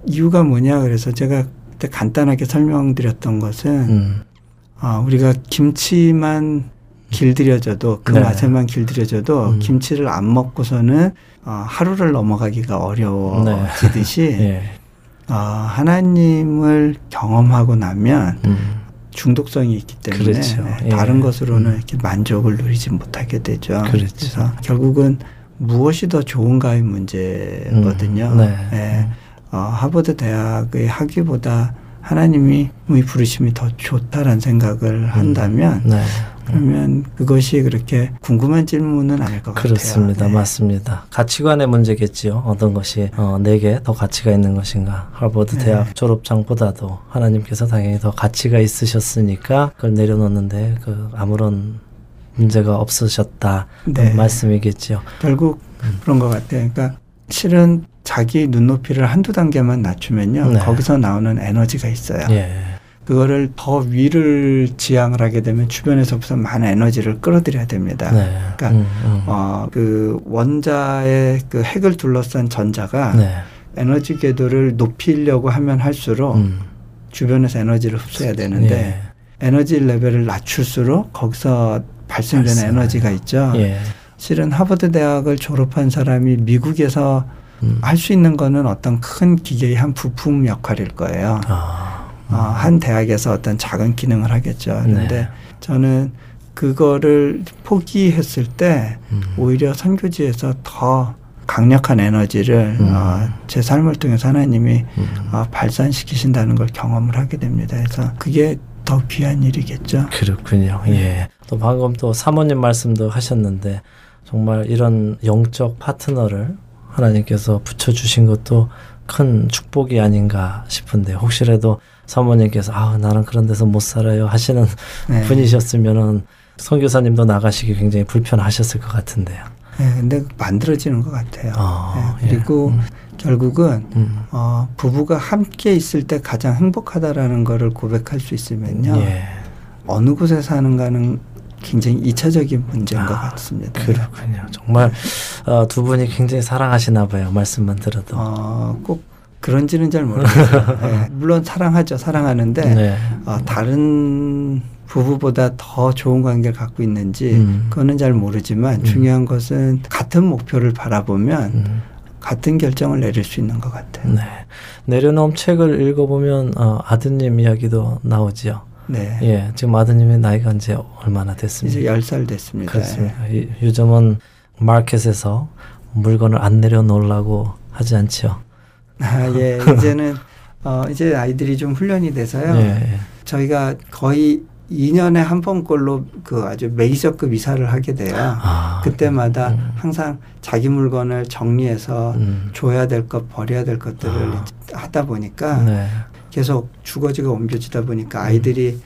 Speaker 4: 이유가 뭐냐 그래서 제가 그때 간단하게 설명드렸던 것은 음. 어, 우리가 김치만 길들여져도 그 네. 맛에만 길들여져도 음. 김치를 안 먹고서는 어, 하루를 넘어가기가 어려워지듯이 네. 예. 어, 하나님을 경험하고 나면 음. 중독성이 있기 때문에 그렇죠. 예. 다른 것으로는 이렇게 만족을 누리지 못하게 되죠. 그렇죠. 그래서 결국은 무엇이 더 좋은가의 문제거든요. 음, 네. 예. 어, 하버드 대학의 학위보다 하나님이 부르심이 더 좋다라는 생각을 음, 한다면 음, 네. 그러면 그것이 그렇게 궁금한 질문은 아닐 것 그렇습니다.
Speaker 1: 같아요. 그렇습니다. 네. 맞습니다. 가치관의 문제겠지요. 어떤 것이 어, 내게 더 가치가 있는 것인가. 하버드 네. 대학 졸업장보다도 하나님께서 당연히 더 가치가 있으셨으니까 그걸 내려놓는데 그 아무런 문제가 없으셨다 네. 말씀이겠지요.
Speaker 4: 결국 음. 그런 것 같아요. 그러니까 실은 자기 눈높이를 한두 단계만 낮추면요. 네. 거기서 나오는 에너지가 있어요. 예. 그거를 더 위를 지향을 하게 되면 주변에서부터 많은 에너지를 끌어들여야 됩니다. 네. 그러니까 음, 음. 어, 그 원자의 그 핵을 둘러싼 전자가 네. 에너지 궤도를 높이려고 하면 할수록 음. 주변에서 에너지를 흡수해야 예. 되는데 예. 에너지 레벨을 낮출수록 거기서 발생되는 에너지가 있죠. 예. 실은 하버드 대학을 졸업한 사람이 미국에서 음. 할수 있는 거는 어떤 큰 기계의 한 부품 역할일 거예요. 아. 어, 한 대학에서 어떤 작은 기능을 하겠죠. 그런데 네. 저는 그거를 포기했을 때 음. 오히려 선교지에서 더 강력한 에너지를 음. 어, 제 삶을 통해서 하나님이 음. 어, 발산시키신다는 걸 경험을 하게 됩니다. 그래서 그게 더 귀한 일이겠죠.
Speaker 1: 그렇군요. 네. 예. 또 방금 또 사모님 말씀도 하셨는데 정말 이런 영적 파트너를 하나님께서 붙여주신 것도 큰 축복이 아닌가 싶은데 혹시라도 사모님께서 아 나는 그런 데서 못 살아요 하시는 네. 분이셨으면은 선교사님도 나가시기 굉장히 불편하셨을 것 같은데요.
Speaker 4: 네, 근데 만들어지는 것 같아요. 어, 네, 예. 그리고 예. 음. 결국은 음. 어, 부부가 함께 있을 때 가장 행복하다라는 거를 고백할 수 있으면요. 예. 어느 곳에 사는가는 굉장히 이차적인 문제인 아, 것 같습니다.
Speaker 1: 그렇군요. 정말 어, 두 분이 굉장히 사랑하시나 봐요. 말씀만 들어도. 어,
Speaker 4: 꼭 그런지는 잘 모르겠어요. 네. 물론 사랑하죠. 사랑하는데 네. 어, 다른 부부보다 더 좋은 관계를 갖고 있는지 음. 그거는 잘 모르지만 음. 중요한 것은 같은 목표를 바라보면 음. 같은 결정을 내릴 수 있는 것 같아요. 네.
Speaker 1: 내려놓은 책을 읽어보면 어, 아드님 이야기도 나오지요. 네. 예, 지금 아드님의 나이가 이제 얼마나 됐습니까? 이제
Speaker 4: 1살 됐습니다.
Speaker 1: 그렇습니다. 예. 요즘은 마켓에서 물건을 안 내려놓으려고 하지 않죠
Speaker 4: 아, 예, 이제는 어, 이제 아이들이 좀 훈련이 돼서요. 예. 저희가 거의 2년에 한 번꼴로 그 아주 메이저급 이사를 하게 돼요. 아, 그때마다 음. 항상 자기 물건을 정리해서 음. 줘야 될 것, 버려야 될 것들을 아. 하다 보니까 네. 계속 주거지가 옮겨지다 보니까 아이들이 음.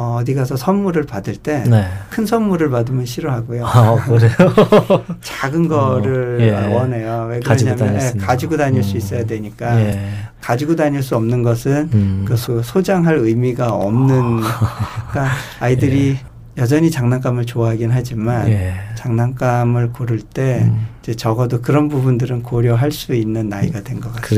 Speaker 4: 어, 디 가서 선물을 받을 때큰 네. 선물을 받으면 싫어하고요. 아,
Speaker 1: 그래요?
Speaker 4: 작은 어, 거를 어, 예. 원해요. 왜 그러냐면 가지고, 예, 가지고 다닐 수 음, 있어야 되니까 예. 가지고 다닐 수 없는 것은 음. 그 소, 장할 의미가 없는 아. 그러니까 아이들이 예. 여전히 장난감을 좋아하긴 하지만 예. 장난감을 고를 때 음. 적어도 그런 부분들은 고려할 수 있는 나이가 된 것 같습니다.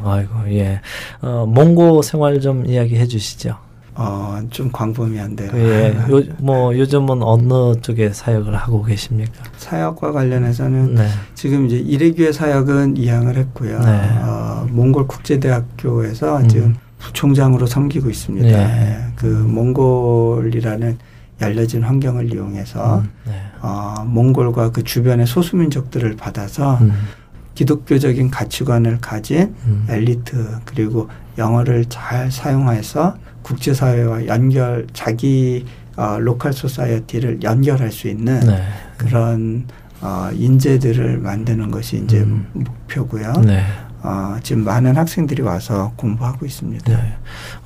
Speaker 1: 그렇죠. 아이고 예. 어, 몽고 생활 좀 이야기해 주시죠.
Speaker 4: 어, 좀 광범위한데요.
Speaker 1: 예. 요, 뭐 네. 요즘은 어느 쪽에 사역을 하고 계십니까?
Speaker 4: 사역과 관련해서는 네. 지금 이제 일회교의 사역은 이양을 했고요. 네. 어, 몽골 국제대학교에서 음. 지금 부총장으로 섬기고 있습니다. 네. 네. 그 몽골이라는 열려진 환경을 이용해서 음. 네. 어, 몽골과 그 주변의 소수민족들을 받아서 음. 기독교적인 가치관을 가진 음. 엘리트 그리고 영어를 잘 사용해서 국제사회와 연결 자기 어, 로컬 소사이어티를 연결할 수 있는 네. 그런 어, 인재들을 만드는 것이 이제 음. 목표고요. 네. 어, 지금 많은 학생들이 와서 공부하고 있습니다.
Speaker 1: 네.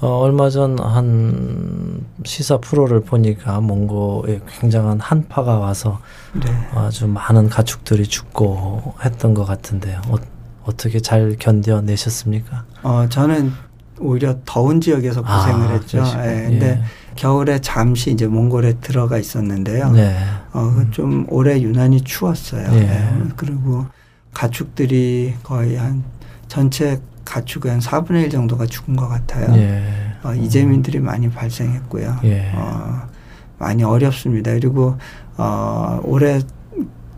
Speaker 1: 어, 얼마 전 한 시사 프로를 보니까 몽고에 굉장한 한파가 와서 네. 아주 많은 가축들이 죽고 했던 것 같은데요. 어, 떻게잘 견뎌내셨습니까? 어,
Speaker 4: 저는 오히려 더운 지역에서 아, 고생을 아, 했죠. 예. 근데 예. 겨울에 잠시 이제 몽골에 들어가 있었는데요. 네. 어, 그 음. 좀 올해 유난히 추웠어요. 예. 예. 그리고 가축들이 거의 한 전체 가축의 한 4분의 1 정도가 죽은 것 같아요. 예. 어, 음. 이재민들이 음. 많이 발생했고요. 예. 어, 많이 어렵습니다. 그리고 어, 올해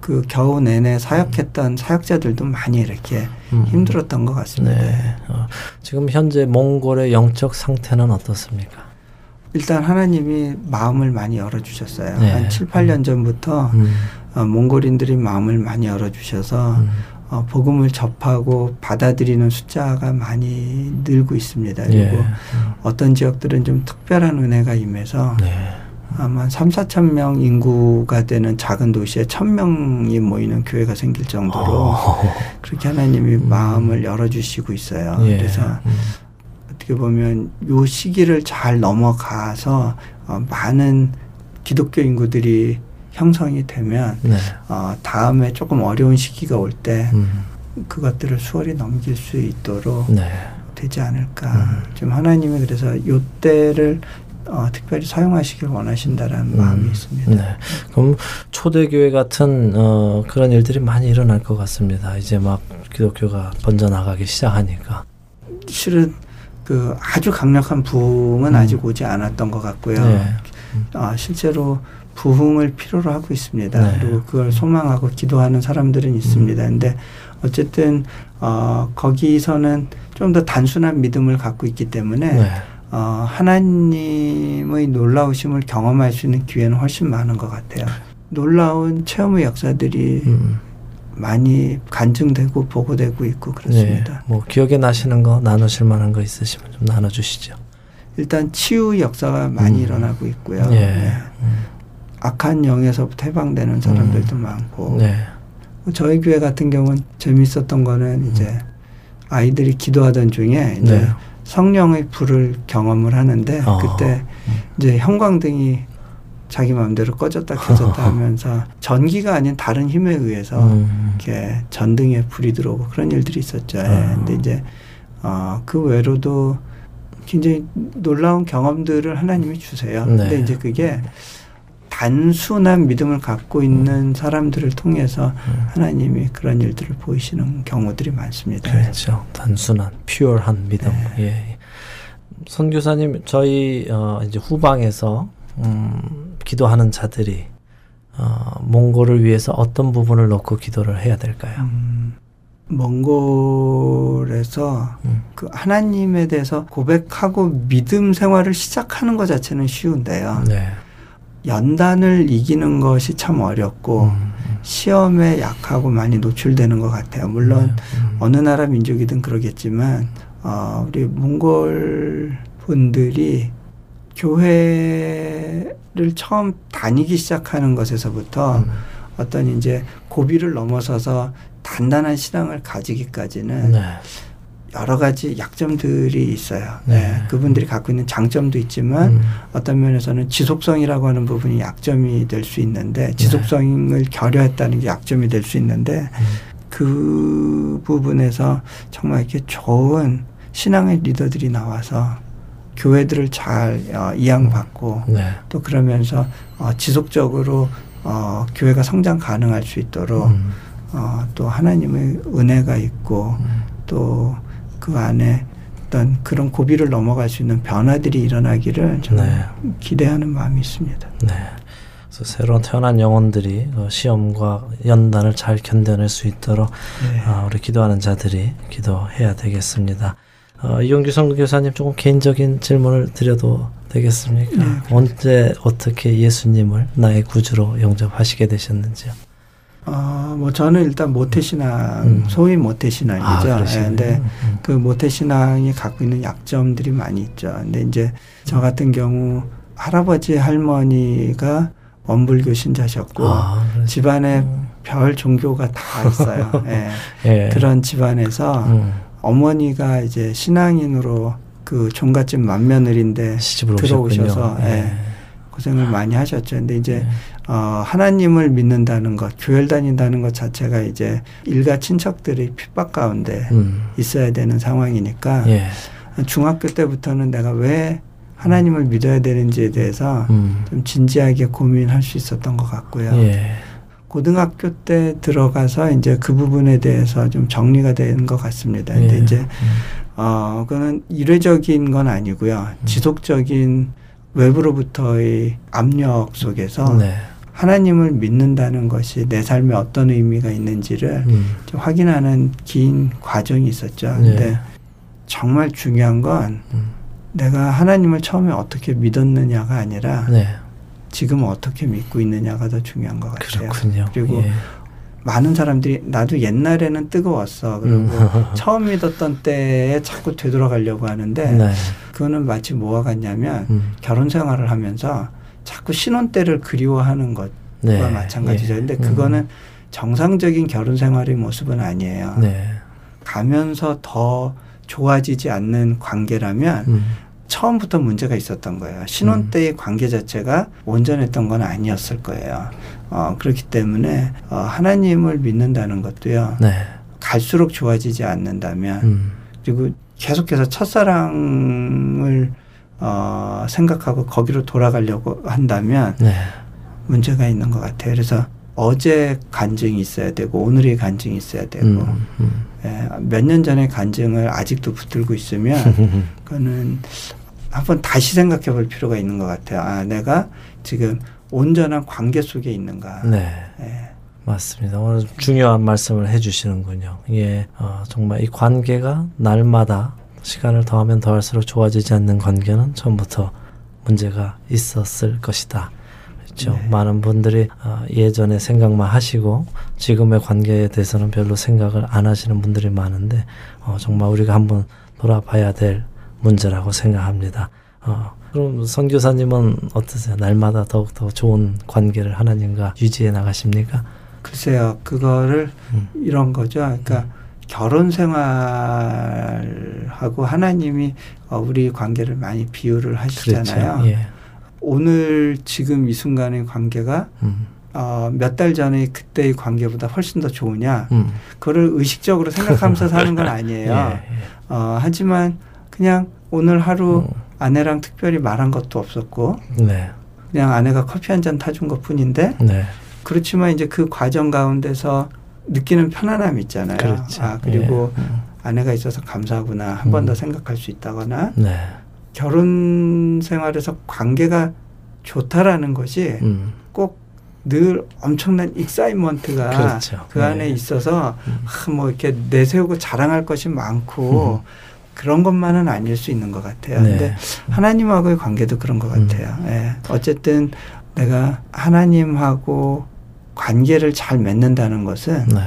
Speaker 4: 그 겨우 내내 음. 사역했던 사역자들도 많이 이렇게 음. 힘들었던 것 같습니다. 네. 어,
Speaker 1: 지금 현재 몽골의 영적 상태는 어떻습니까?
Speaker 4: 일단 하나님이 마음을 많이 열어주셨어요. 네. 한 7, 8년 음. 전부터 음. 어, 몽골인들이 마음을 많이 열어주셔서 음. 어, 복음을 접하고 받아들이는 숫자가 많이 늘고 있습니다. 그리고 네. 어떤 지역들은 좀 특별한 은혜가 임해서 네. 아마 3, 4천 명 인구가 되는 작은 도시에 천 명이 모이는 교회가 생길 정도로 어. 그렇게 하나님이 음. 마음을 열어주시고 있어요. 예. 그래서 음. 어떻게 보면 요 시기를 잘 넘어가서 어, 많은 기독교 인구들이 형성이 되면 네. 어, 다음에 조금 어려운 시기가 올때 음. 그것들을 수월히 넘길 수 있도록 네. 되지 않을까. 음. 좀 하나님이 그래서 요 때를 어, 특별히 사용하시길 원하신다라는 음, 마음이 있습니다. 네.
Speaker 1: 그럼 초대교회 같은 어, 그런 일들이 많이 일어날 것 같습니다. 이제 막 기독교가 번져나가기 시작하니까.
Speaker 4: 실은 그 아주 강력한 부흥은 음. 아직 오지 않았던 것 같고요. 네. 아, 실제로 부흥을 필요로 하고 있습니다. 네. 그리고 그걸 소망하고 기도하는 사람들은 있습니다. 음. 근데 어쨌든 어, 거기서는 좀 더 단순한 믿음을 갖고 있기 때문에 네. 어, 하나님의 놀라우심을 경험할 수 있는 기회는 훨씬 많은 것 같아요. 놀라운 체험의 역사들이 음. 많이 간증되고 보고되고 있고 그렇습니다. 네,
Speaker 1: 뭐 기억에 나시는 거 나누실 만한 거 있으시면 좀 나눠주시죠.
Speaker 4: 일단 치유 역사가 많이 음. 일어나고 있고요. 예. 네. 음. 악한 영에서부터 해방되는 사람들도 음. 많고 네. 저희 교회 같은 경우는 재미있었던 거는 이제 음. 아이들이 기도하던 중에 이제 네. 성령의 불을 경험을 하는데 어. 그때 이제 형광등이 자기 마음대로 꺼졌다 켜졌다 하면서 전기가 아닌 다른 힘에 의해서 음. 이렇게 전등에 불이 들어오고 그런 일들이 있었죠. 예. 음. 근데 이제 어, 그 외로도 굉장히 놀라운 경험들을 하나님이 주세요. 네. 근데 이제 그게 단순한 믿음을 갖고 있는 사람들을 통해서 음. 하나님이 그런 일들을 보이시는 경우들이 많습니다.
Speaker 1: 그렇죠. 단순한, 퓨어한 믿음. 네. 예. 선교사님, 저희 어, 이제 후방에서 음, 기도하는 자들이 어, 몽골을 위해서 어떤 부분을 넣고 기도를 해야 될까요? 음,
Speaker 4: 몽골에서 음. 그 하나님에 대해서 고백하고 믿음 생활을 시작하는 것 자체는 쉬운데요. 네. 연단을 이기는 것이 참 어렵고 음, 음, 시험에 약하고 많이 노출되는 것 같아요. 물론 네, 음, 어느 나라 민족이든 그러겠지만 어, 우리 몽골 분들이 교회를 처음 다니기 시작하는 것에서부터 음. 어떤 이제 고비를 넘어서서 단단한 신앙을 가지기까지는 네. 여러 가지 약점들이 있어요. 네. 네. 그분들이 갖고 있는 장점도 있지만 음. 어떤 면에서는 지속성이라고 하는 부분이 약점이 될 수 있는데 네. 지속성을 네. 결여했다는 게 약점이 될 수 있는데 음. 그 부분에서 정말 이렇게 좋은 신앙의 리더들이 나와서 교회들을 잘 어, 이양받고 음. 네. 또 그러면서 어, 지속적으로 어, 교회가 성장 가능할 수 있도록 음. 어, 또 하나님의 은혜가 있고 음. 또그 안에 어떤 그런 고비를 넘어갈 수 있는 변화들이 일어나기를 저는 네. 기대하는 마음이 있습니다. 네. 그래서
Speaker 1: 새로 태어난 영혼들이 어, 시험과 연단을 잘 견뎌낼 수 있도록 네. 아, 우리 기도하는 자들이 기도해야 되겠습니다. 어, 이용규 선교사님 조금 개인적인 질문을 드려도 되겠습니까? 네. 언제 어떻게 예수님을 나의 구주로 영접하시게 되셨는지요? 아,
Speaker 4: 뭐 저는 일단 모태신앙, 음. 음. 소위 모태신앙이죠. 아, 네, 근데 음, 음. 그 모태신앙이 갖고 있는 약점들이 많이 있죠. 근데 이제 저 같은 경우 할아버지 할머니가 원불교 신자셨고 아, 집안에 음. 별 종교가 다 있어요. 예. 예. 그런 집안에서 어머니가 이제 신앙인으로 그 종갓집 맏며느리인데 들어오셔서 예. 예. 고생을 아. 많이 하셨죠. 근데 이제 네. 어, 하나님을 믿는다는 것, 교회를 다닌다는 것 자체가 이제 일가 친척들이 핍박 가운데 음. 있어야 되는 상황이니까 예. 중학교 때부터는 내가 왜 하나님을 믿어야 되는지에 대해서 음. 좀 진지하게 고민할 수 있었던 것 같고요. 예. 고등학교 때 들어가서 이제 그 부분에 대해서 좀 정리가 된 것 같습니다. 근데 예. 이제 음. 어, 그거는 이례적인건 아니고요. 음. 지속적인 외부로부터의 압력 속에서 네. 하나님을 믿는다는 것이 내 삶에 어떤 의미가 있는지를 음. 확인하는 긴 과정이 있었죠. 네. 근데 네. 정말 중요한 건 음. 내가 하나님을 처음에 어떻게 믿었느냐가 아니라 네. 지금 어떻게 믿고 있느냐가 더 중요한 것 같아요.
Speaker 1: 그렇군요.
Speaker 4: 그리고 예. 많은 사람들이 나도 옛날에는 뜨거웠어. 그리고 음. 처음 믿었던 때에 자꾸 되돌아가려고 하는데 네. 그거는 마치 뭐와 같냐면 음. 결혼 생활을 하면서 자꾸 신혼 때를 그리워하는 것과 네. 마찬가지죠. 근데 예. 그거는 음. 정상적인 결혼 생활의 모습은 아니에요. 네. 가면서 더 좋아지지 않는 관계라면 음. 처음부터 문제가 있었던 거예요. 신혼 때의 음. 관계 자체가 온전했던 건 아니었을 거예요. 어, 그렇기 때문에 어, 하나님을 믿는다는 것도요. 네. 갈수록 좋아지지 않는다면 음. 그리고 계속해서 첫사랑을 어, 생각하고 거기로 돌아가려고 한다면 네. 문제가 있는 것 같아요. 그래서 어제 간증이 있어야 되고 오늘의 간증이 있어야 되고 음, 음. 예, 몇 년 전의 간증을 아직도 붙들고 있으면 그거는 한번 다시 생각해 볼 필요가 있는 것 같아요. 아, 내가 지금 온전한 관계 속에 있는가. 네. 예.
Speaker 1: 맞습니다. 오늘 중요한 말씀을 해주시는군요. 예, 어, 정말 이 관계가 날마다 시간을 더하면 더할수록 좋아지지 않는 관계는 처음부터 문제가 있었을 것이다. 그렇죠. 네. 많은 분들이 어, 예전에 생각만 하시고 지금의 관계에 대해서는 별로 생각을 안 하시는 분들이 많은데 어, 정말 우리가 한번 돌아봐야 될 문제라고 생각합니다. 어, 그럼 선교사님은 어떠세요? 날마다 더욱더 좋은 관계를 하나님과 유지해 나가십니까?
Speaker 4: 글쎄요, 그거를 음. 이런 거죠. 그러니까 음. 결혼 생활하고 하나님이 어, 우리 관계를 많이 비유를 하시잖아요. 그렇죠. 예. 오늘 지금 이 순간의 관계가 음. 어, 몇 달전에 그때의 관계보다 훨씬 더 좋으냐, 음. 그거를 의식적으로 생각하면서 사는 건 아니에요. 예, 예. 어, 하지만 그냥 오늘 하루 음. 아내랑 특별히 말한 것도 없었고 네. 그냥 아내가 커피 한 잔 타준 것 뿐인데 네. 그렇지만 이제 그 과정 가운데서 느끼는 편안함 있잖아요. 그렇죠. 아 그리고 예. 음. 아내가 있어서 감사하구나 한 번더 음. 생각할 수 있다거나 네. 결혼 생활에서 관계가 좋다라는 것이 음. 꼭늘 엄청난 익사이먼트가 그렇죠. 그 안에 네. 있어서 음. 아, 뭐 이렇게 내세우고 자랑할 것이 많고 음. 그런 것만은 아닐 수 있는 것 같아요. 네. 근데 하나님하고의 관계도 그런 것 음. 같아요. 음. 예. 어쨌든 내가 하나님하고 관계를 잘 맺는다는 것은 네.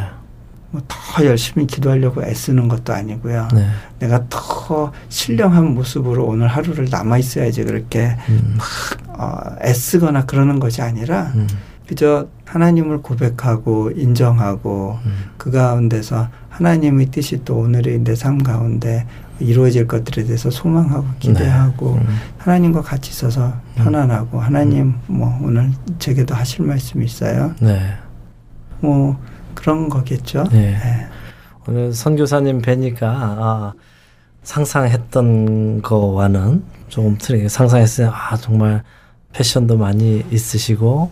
Speaker 4: 뭐더 열심히 기도하려고 애쓰는 것도 아니고요. 네. 내가 더 신령한 모습으로 오늘 하루를 남아 있어야지 그렇게 음. 막 어, 애쓰거나 그러는 것이 아니라 음. 그저 하나님을 고백하고 인정하고 음. 그 가운데서 하나님의 뜻이 또 오늘의 내 삶 가운데 이루어질 것들에 대해서 소망하고 기대하고 네. 음. 하나님과 같이 있어서 편안하고 음. 하나님 음. 뭐 오늘 제게도 하실 말씀이 있어요. 네. 뭐 그런 거겠죠. 네. 네.
Speaker 1: 오늘 선교사님 뵈니까 아, 상상했던 거와는 조금 틀리게 상상했어요. 아 정말 패션도 많이 있으시고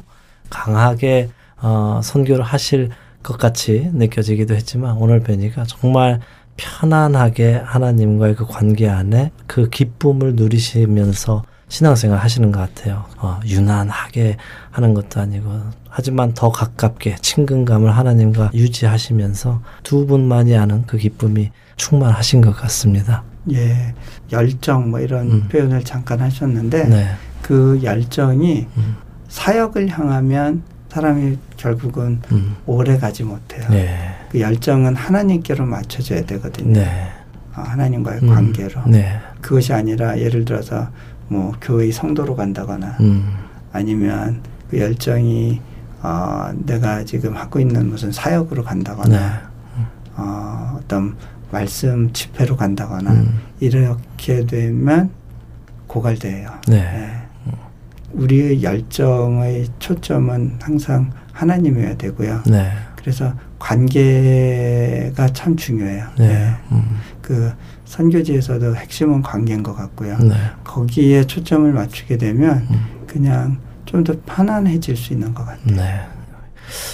Speaker 1: 강하게 어, 선교를 하실 것 같이 느껴지기도 했지만 오늘 뵈니까 정말 편안하게 하나님과의 그 관계 안에 그 기쁨을 누리시면서 신앙생활 하시는 것 같아요. 어, 유난하게 하는 것도 아니고 하지만 더 가깝게 친근감을 하나님과 유지하시면서 두 분만이 아는 그 기쁨이 충만하신 것 같습니다.
Speaker 4: 예, 열정 뭐 이런 음. 표현을 잠깐 하셨는데 네. 그 열정이 음. 사역을 향하면 사람이 결국은 음. 오래 가지 못해요. 예. 그 열정은 하나님께로 맞춰져야 되거든요. 네. 아, 하나님과의 음. 관계로. 네. 그것이 아니라 예를 들어서 뭐 교회 성도로 간다거나 음. 아니면 그 열정이 어, 내가 지금 하고 있는 무슨 사역으로 간다거나 네. 어, 어떤 말씀 집회로 간다거나 음. 이렇게 되면 고갈돼요. 네. 네. 우리의 열정의 초점은 항상 하나님이어야 되고요. 네. 그래서 관계가 참 중요해요. 네. 네. 음. 그 선교지에서도 핵심은 관계인 것 같고요. 네. 거기에 초점을 맞추게 되면 음. 그냥 좀 더 편안해질 수 있는 것 같아요. 네.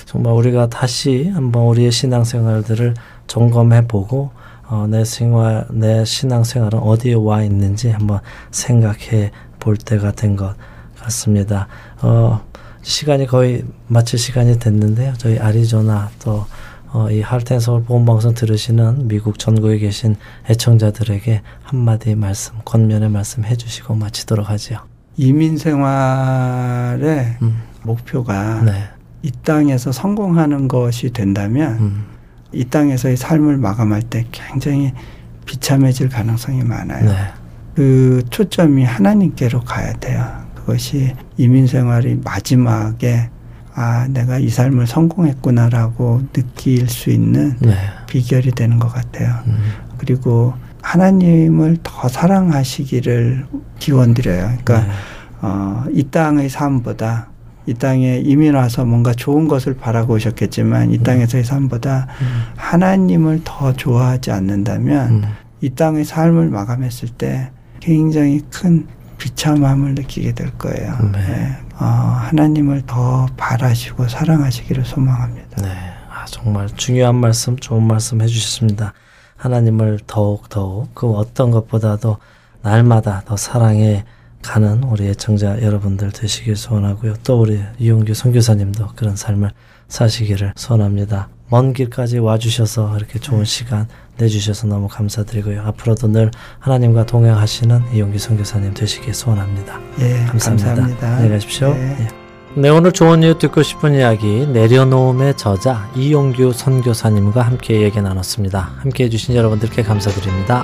Speaker 1: 정말 우리가 다시 한번 우리의 신앙생활들을 점검해보고 어, 내 생활, 내 신앙생활은 어디에 와 있는지 한번 생각해 볼 때가 된 것 같습니다. 어, 시간이 거의 마칠 시간이 됐는데요. 저희 아리조나 또 어, 이 할텐 서울 보험 방송 들으시는 미국 전국에 계신 애청자들에게 한마디 말씀, 권면의 말씀 해주시고 마치도록 하지요.
Speaker 4: 이민 생활의 음. 목표가 네. 이 땅에서 성공하는 것이 된다면 음. 이 땅에서의 삶을 마감할 때 굉장히 비참해질 가능성이 많아요. 네. 그 초점이 하나님께로 가야 돼요. 그것이 이민 생활이 마지막에 아, 내가 이 삶을 성공했구나라고 느낄 수 있는 네. 비결이 되는 것 같아요. 음. 그리고 하나님을 더 사랑하시기를 기원드려요. 그러니까 네. 어, 이 땅의 삶보다 이 땅에 이미 와서 뭔가 좋은 것을 바라고 오셨겠지만 이 음. 땅에서의 삶보다 음. 하나님을 더 좋아하지 않는다면 음. 이 땅의 삶을 마감했을 때 굉장히 큰 비참함을 느끼게 될 거예요. 네. 네. 어, 하나님을 더 바라시고 사랑하시기를 소망합니다. 네,
Speaker 1: 아, 정말 중요한 말씀, 좋은 말씀 해주셨습니다. 하나님을 더욱 더욱 그 어떤 것보다도 날마다 더 사랑해 가는 우리 애청자 여러분들 되시길 소원하고요. 또 우리 이용규 선교사님도 그런 삶을 사시기를 소원합니다. 먼 길까지 와주셔서 이렇게 좋은 네. 시간 내주셔서 너무 감사드리고요. 앞으로도 늘 하나님과 동행하시는 이용기 선교사님 되시길 소원합니다. 예, 감사합니다. 감사합니다. 안녕히 가십시오. 예. 예. 네, 오늘 좋은 이유 듣고 싶은 이야기 내려놓음의 저자 이용규 선교사님과 함께 얘기 나눴습니다. 함께 해주신 여러분들께 감사드립니다.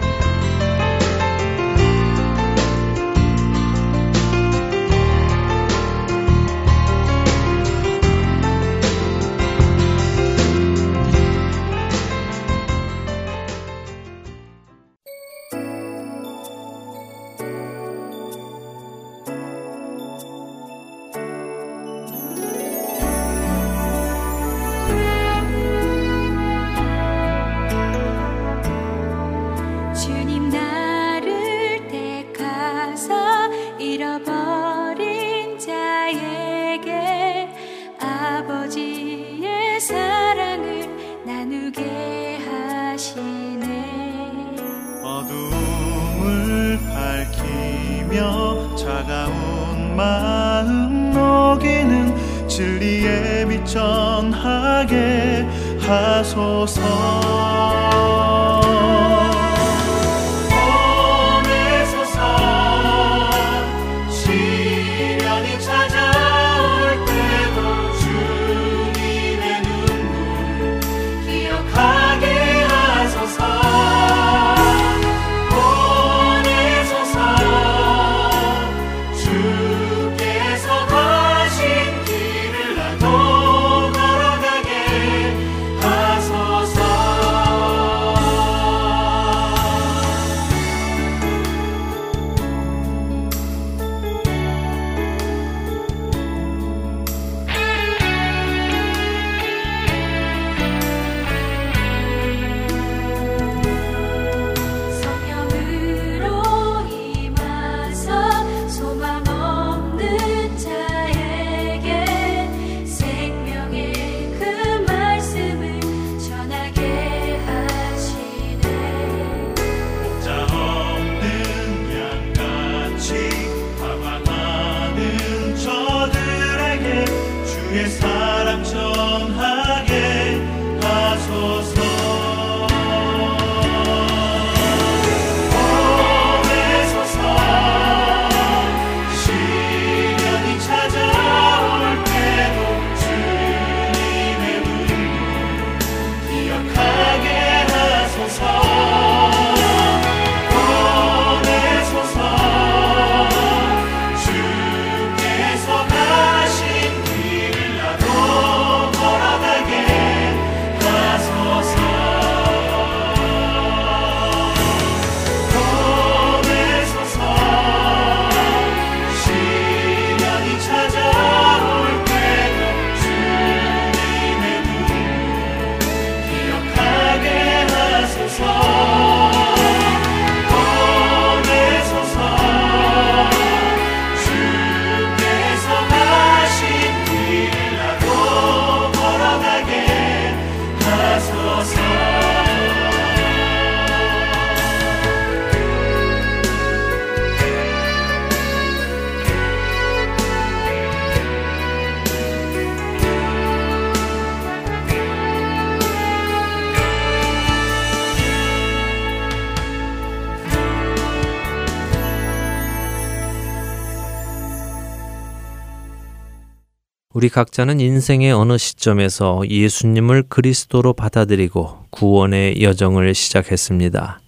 Speaker 1: 우리 각자는 인생의 어느 시점에서 예수님을 그리스도로 받아들이고 구원의 여정을 시작했습니다.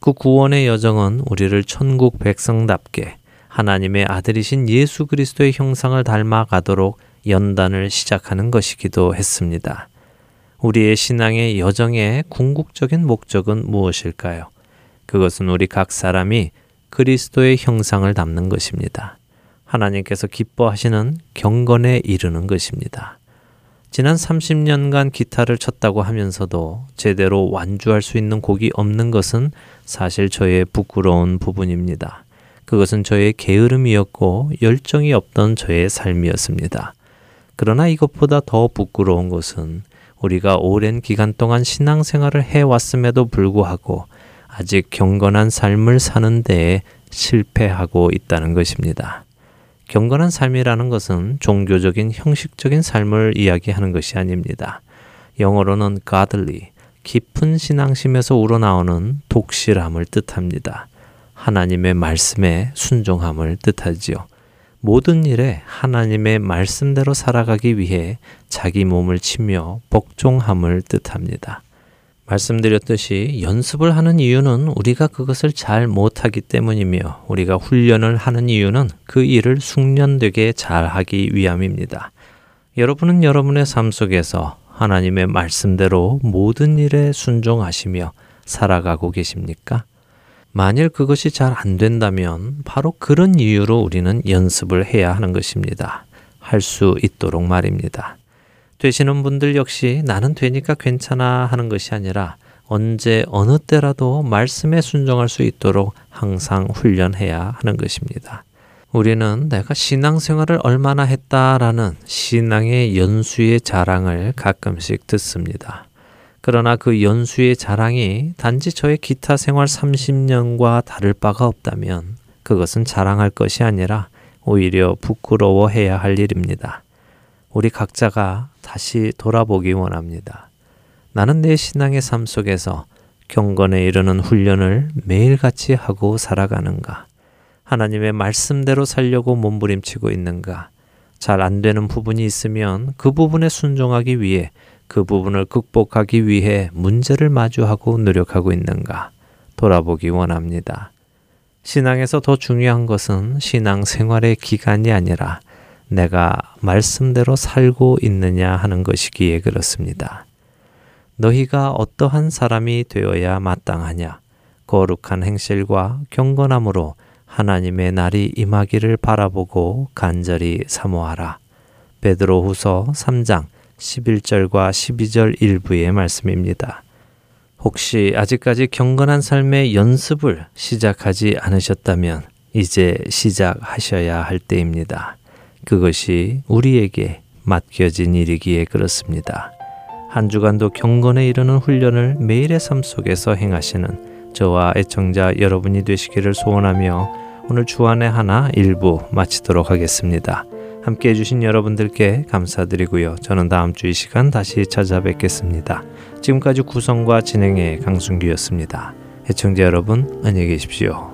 Speaker 1: 그 구원의 여정은 우리를 천국 백성답게 하나님의 아들이신 예수 그리스도의 형상을 닮아가도록 연단을 시작하는 것이기도 했습니다. 우리의 신앙의 여정의 궁극적인 목적은 무엇일까요? 그것은 우리 각 사람이 그리스도의 형상을 담는 것입니다. 하나님께서 기뻐하시는 경건에 이르는 것입니다. 지난 30년간 기타를 쳤다고 하면서도 제대로 완주할 수 있는 곡이 없는 것은 사실 저의 부끄러운 부분입니다. 그것은 저의 게으름이었고 열정이 없던 저의 삶이었습니다. 그러나 이것보다 더 부끄러운 것은 우리가 오랜 기간 동안 신앙생활을 해왔음에도 불구하고 아직 경건한 삶을 사는 데에 실패하고 있다는 것입니다. 경건한 삶이라는 것은 종교적인 형식적인 삶을 이야기하는 것이 아닙니다. 영어로는 godly, 깊은 신앙심에서 우러나오는 독실함을 뜻합니다. 하나님의 말씀에 순종함을 뜻하지요. 모든 일에 하나님의 말씀대로 살아가기 위해 자기 몸을 치며 복종함을 뜻합니다. 말씀드렸듯이 연습을 하는 이유는 우리가 그것을 잘 못하기 때문이며 우리가 훈련을 하는 이유는 그 일을 숙련되게 잘 하기 위함입니다. 여러분은 여러분의 삶 속에서 하나님의 말씀대로 모든 일에 순종하시며 살아가고 계십니까? 만일 그것이 잘 안 된다면 바로 그런 이유로 우리는 연습을 해야 하는 것입니다. 할 수 있도록 말입니다. 되시는 분들 역시 나는 되니까 괜찮아 하는 것이 아니라 언제 어느 때라도 말씀에 순종할 수 있도록 항상 훈련해야 하는 것입니다. 우리는 내가 신앙생활을 얼마나 했다라는 신앙의 연수의 자랑을 가끔씩 듣습니다. 그러나 그 연수의 자랑이 단지 저의 기타 생활 30년과 다를 바가 없다면 그것은 자랑할 것이 아니라 오히려 부끄러워해야 할 일입니다. 우리 각자가 다시 돌아보기 원합니다. 나는 내 신앙의 삶 속에서 경건에 이르는 훈련을 매일같이 하고 살아가는가? 하나님의 말씀대로 살려고 몸부림치고 있는가? 잘 안 되는 부분이 있으면 그 부분에 순종하기 위해 그 부분을 극복하기 위해 문제를 마주하고 노력하고 있는가? 돌아보기 원합니다. 신앙에서 더 중요한 것은 신앙 생활의 기간이 아니라 내가 말씀대로 살고 있느냐 하는 것이기에 그렇습니다. 너희가 어떠한 사람이 되어야 마땅하냐? 거룩한 행실과 경건함으로 하나님의 날이 임하기를 바라보고 간절히 사모하라. 베드로후서 3장 11절과 12절 일부의 말씀입니다. 혹시 아직까지 경건한 삶의 연습을 시작하지 않으셨다면 이제 시작하셔야 할 때입니다. 그것이 우리에게 맡겨진 일이기에 그렇습니다. 한 주간도 경건에 이르는 훈련을 매일의 삶 속에서 행하시는 저와 애청자 여러분이 되시기를 소원하며 오늘 주안의 하나 일부 마치도록 하겠습니다. 함께 해주신 여러분들께 감사드리고요. 저는 다음 주이 시간 다시 찾아뵙겠습니다. 지금까지 구성과 진행의 강순기였습니다. 해청자 여러분, 안녕히 계십시오.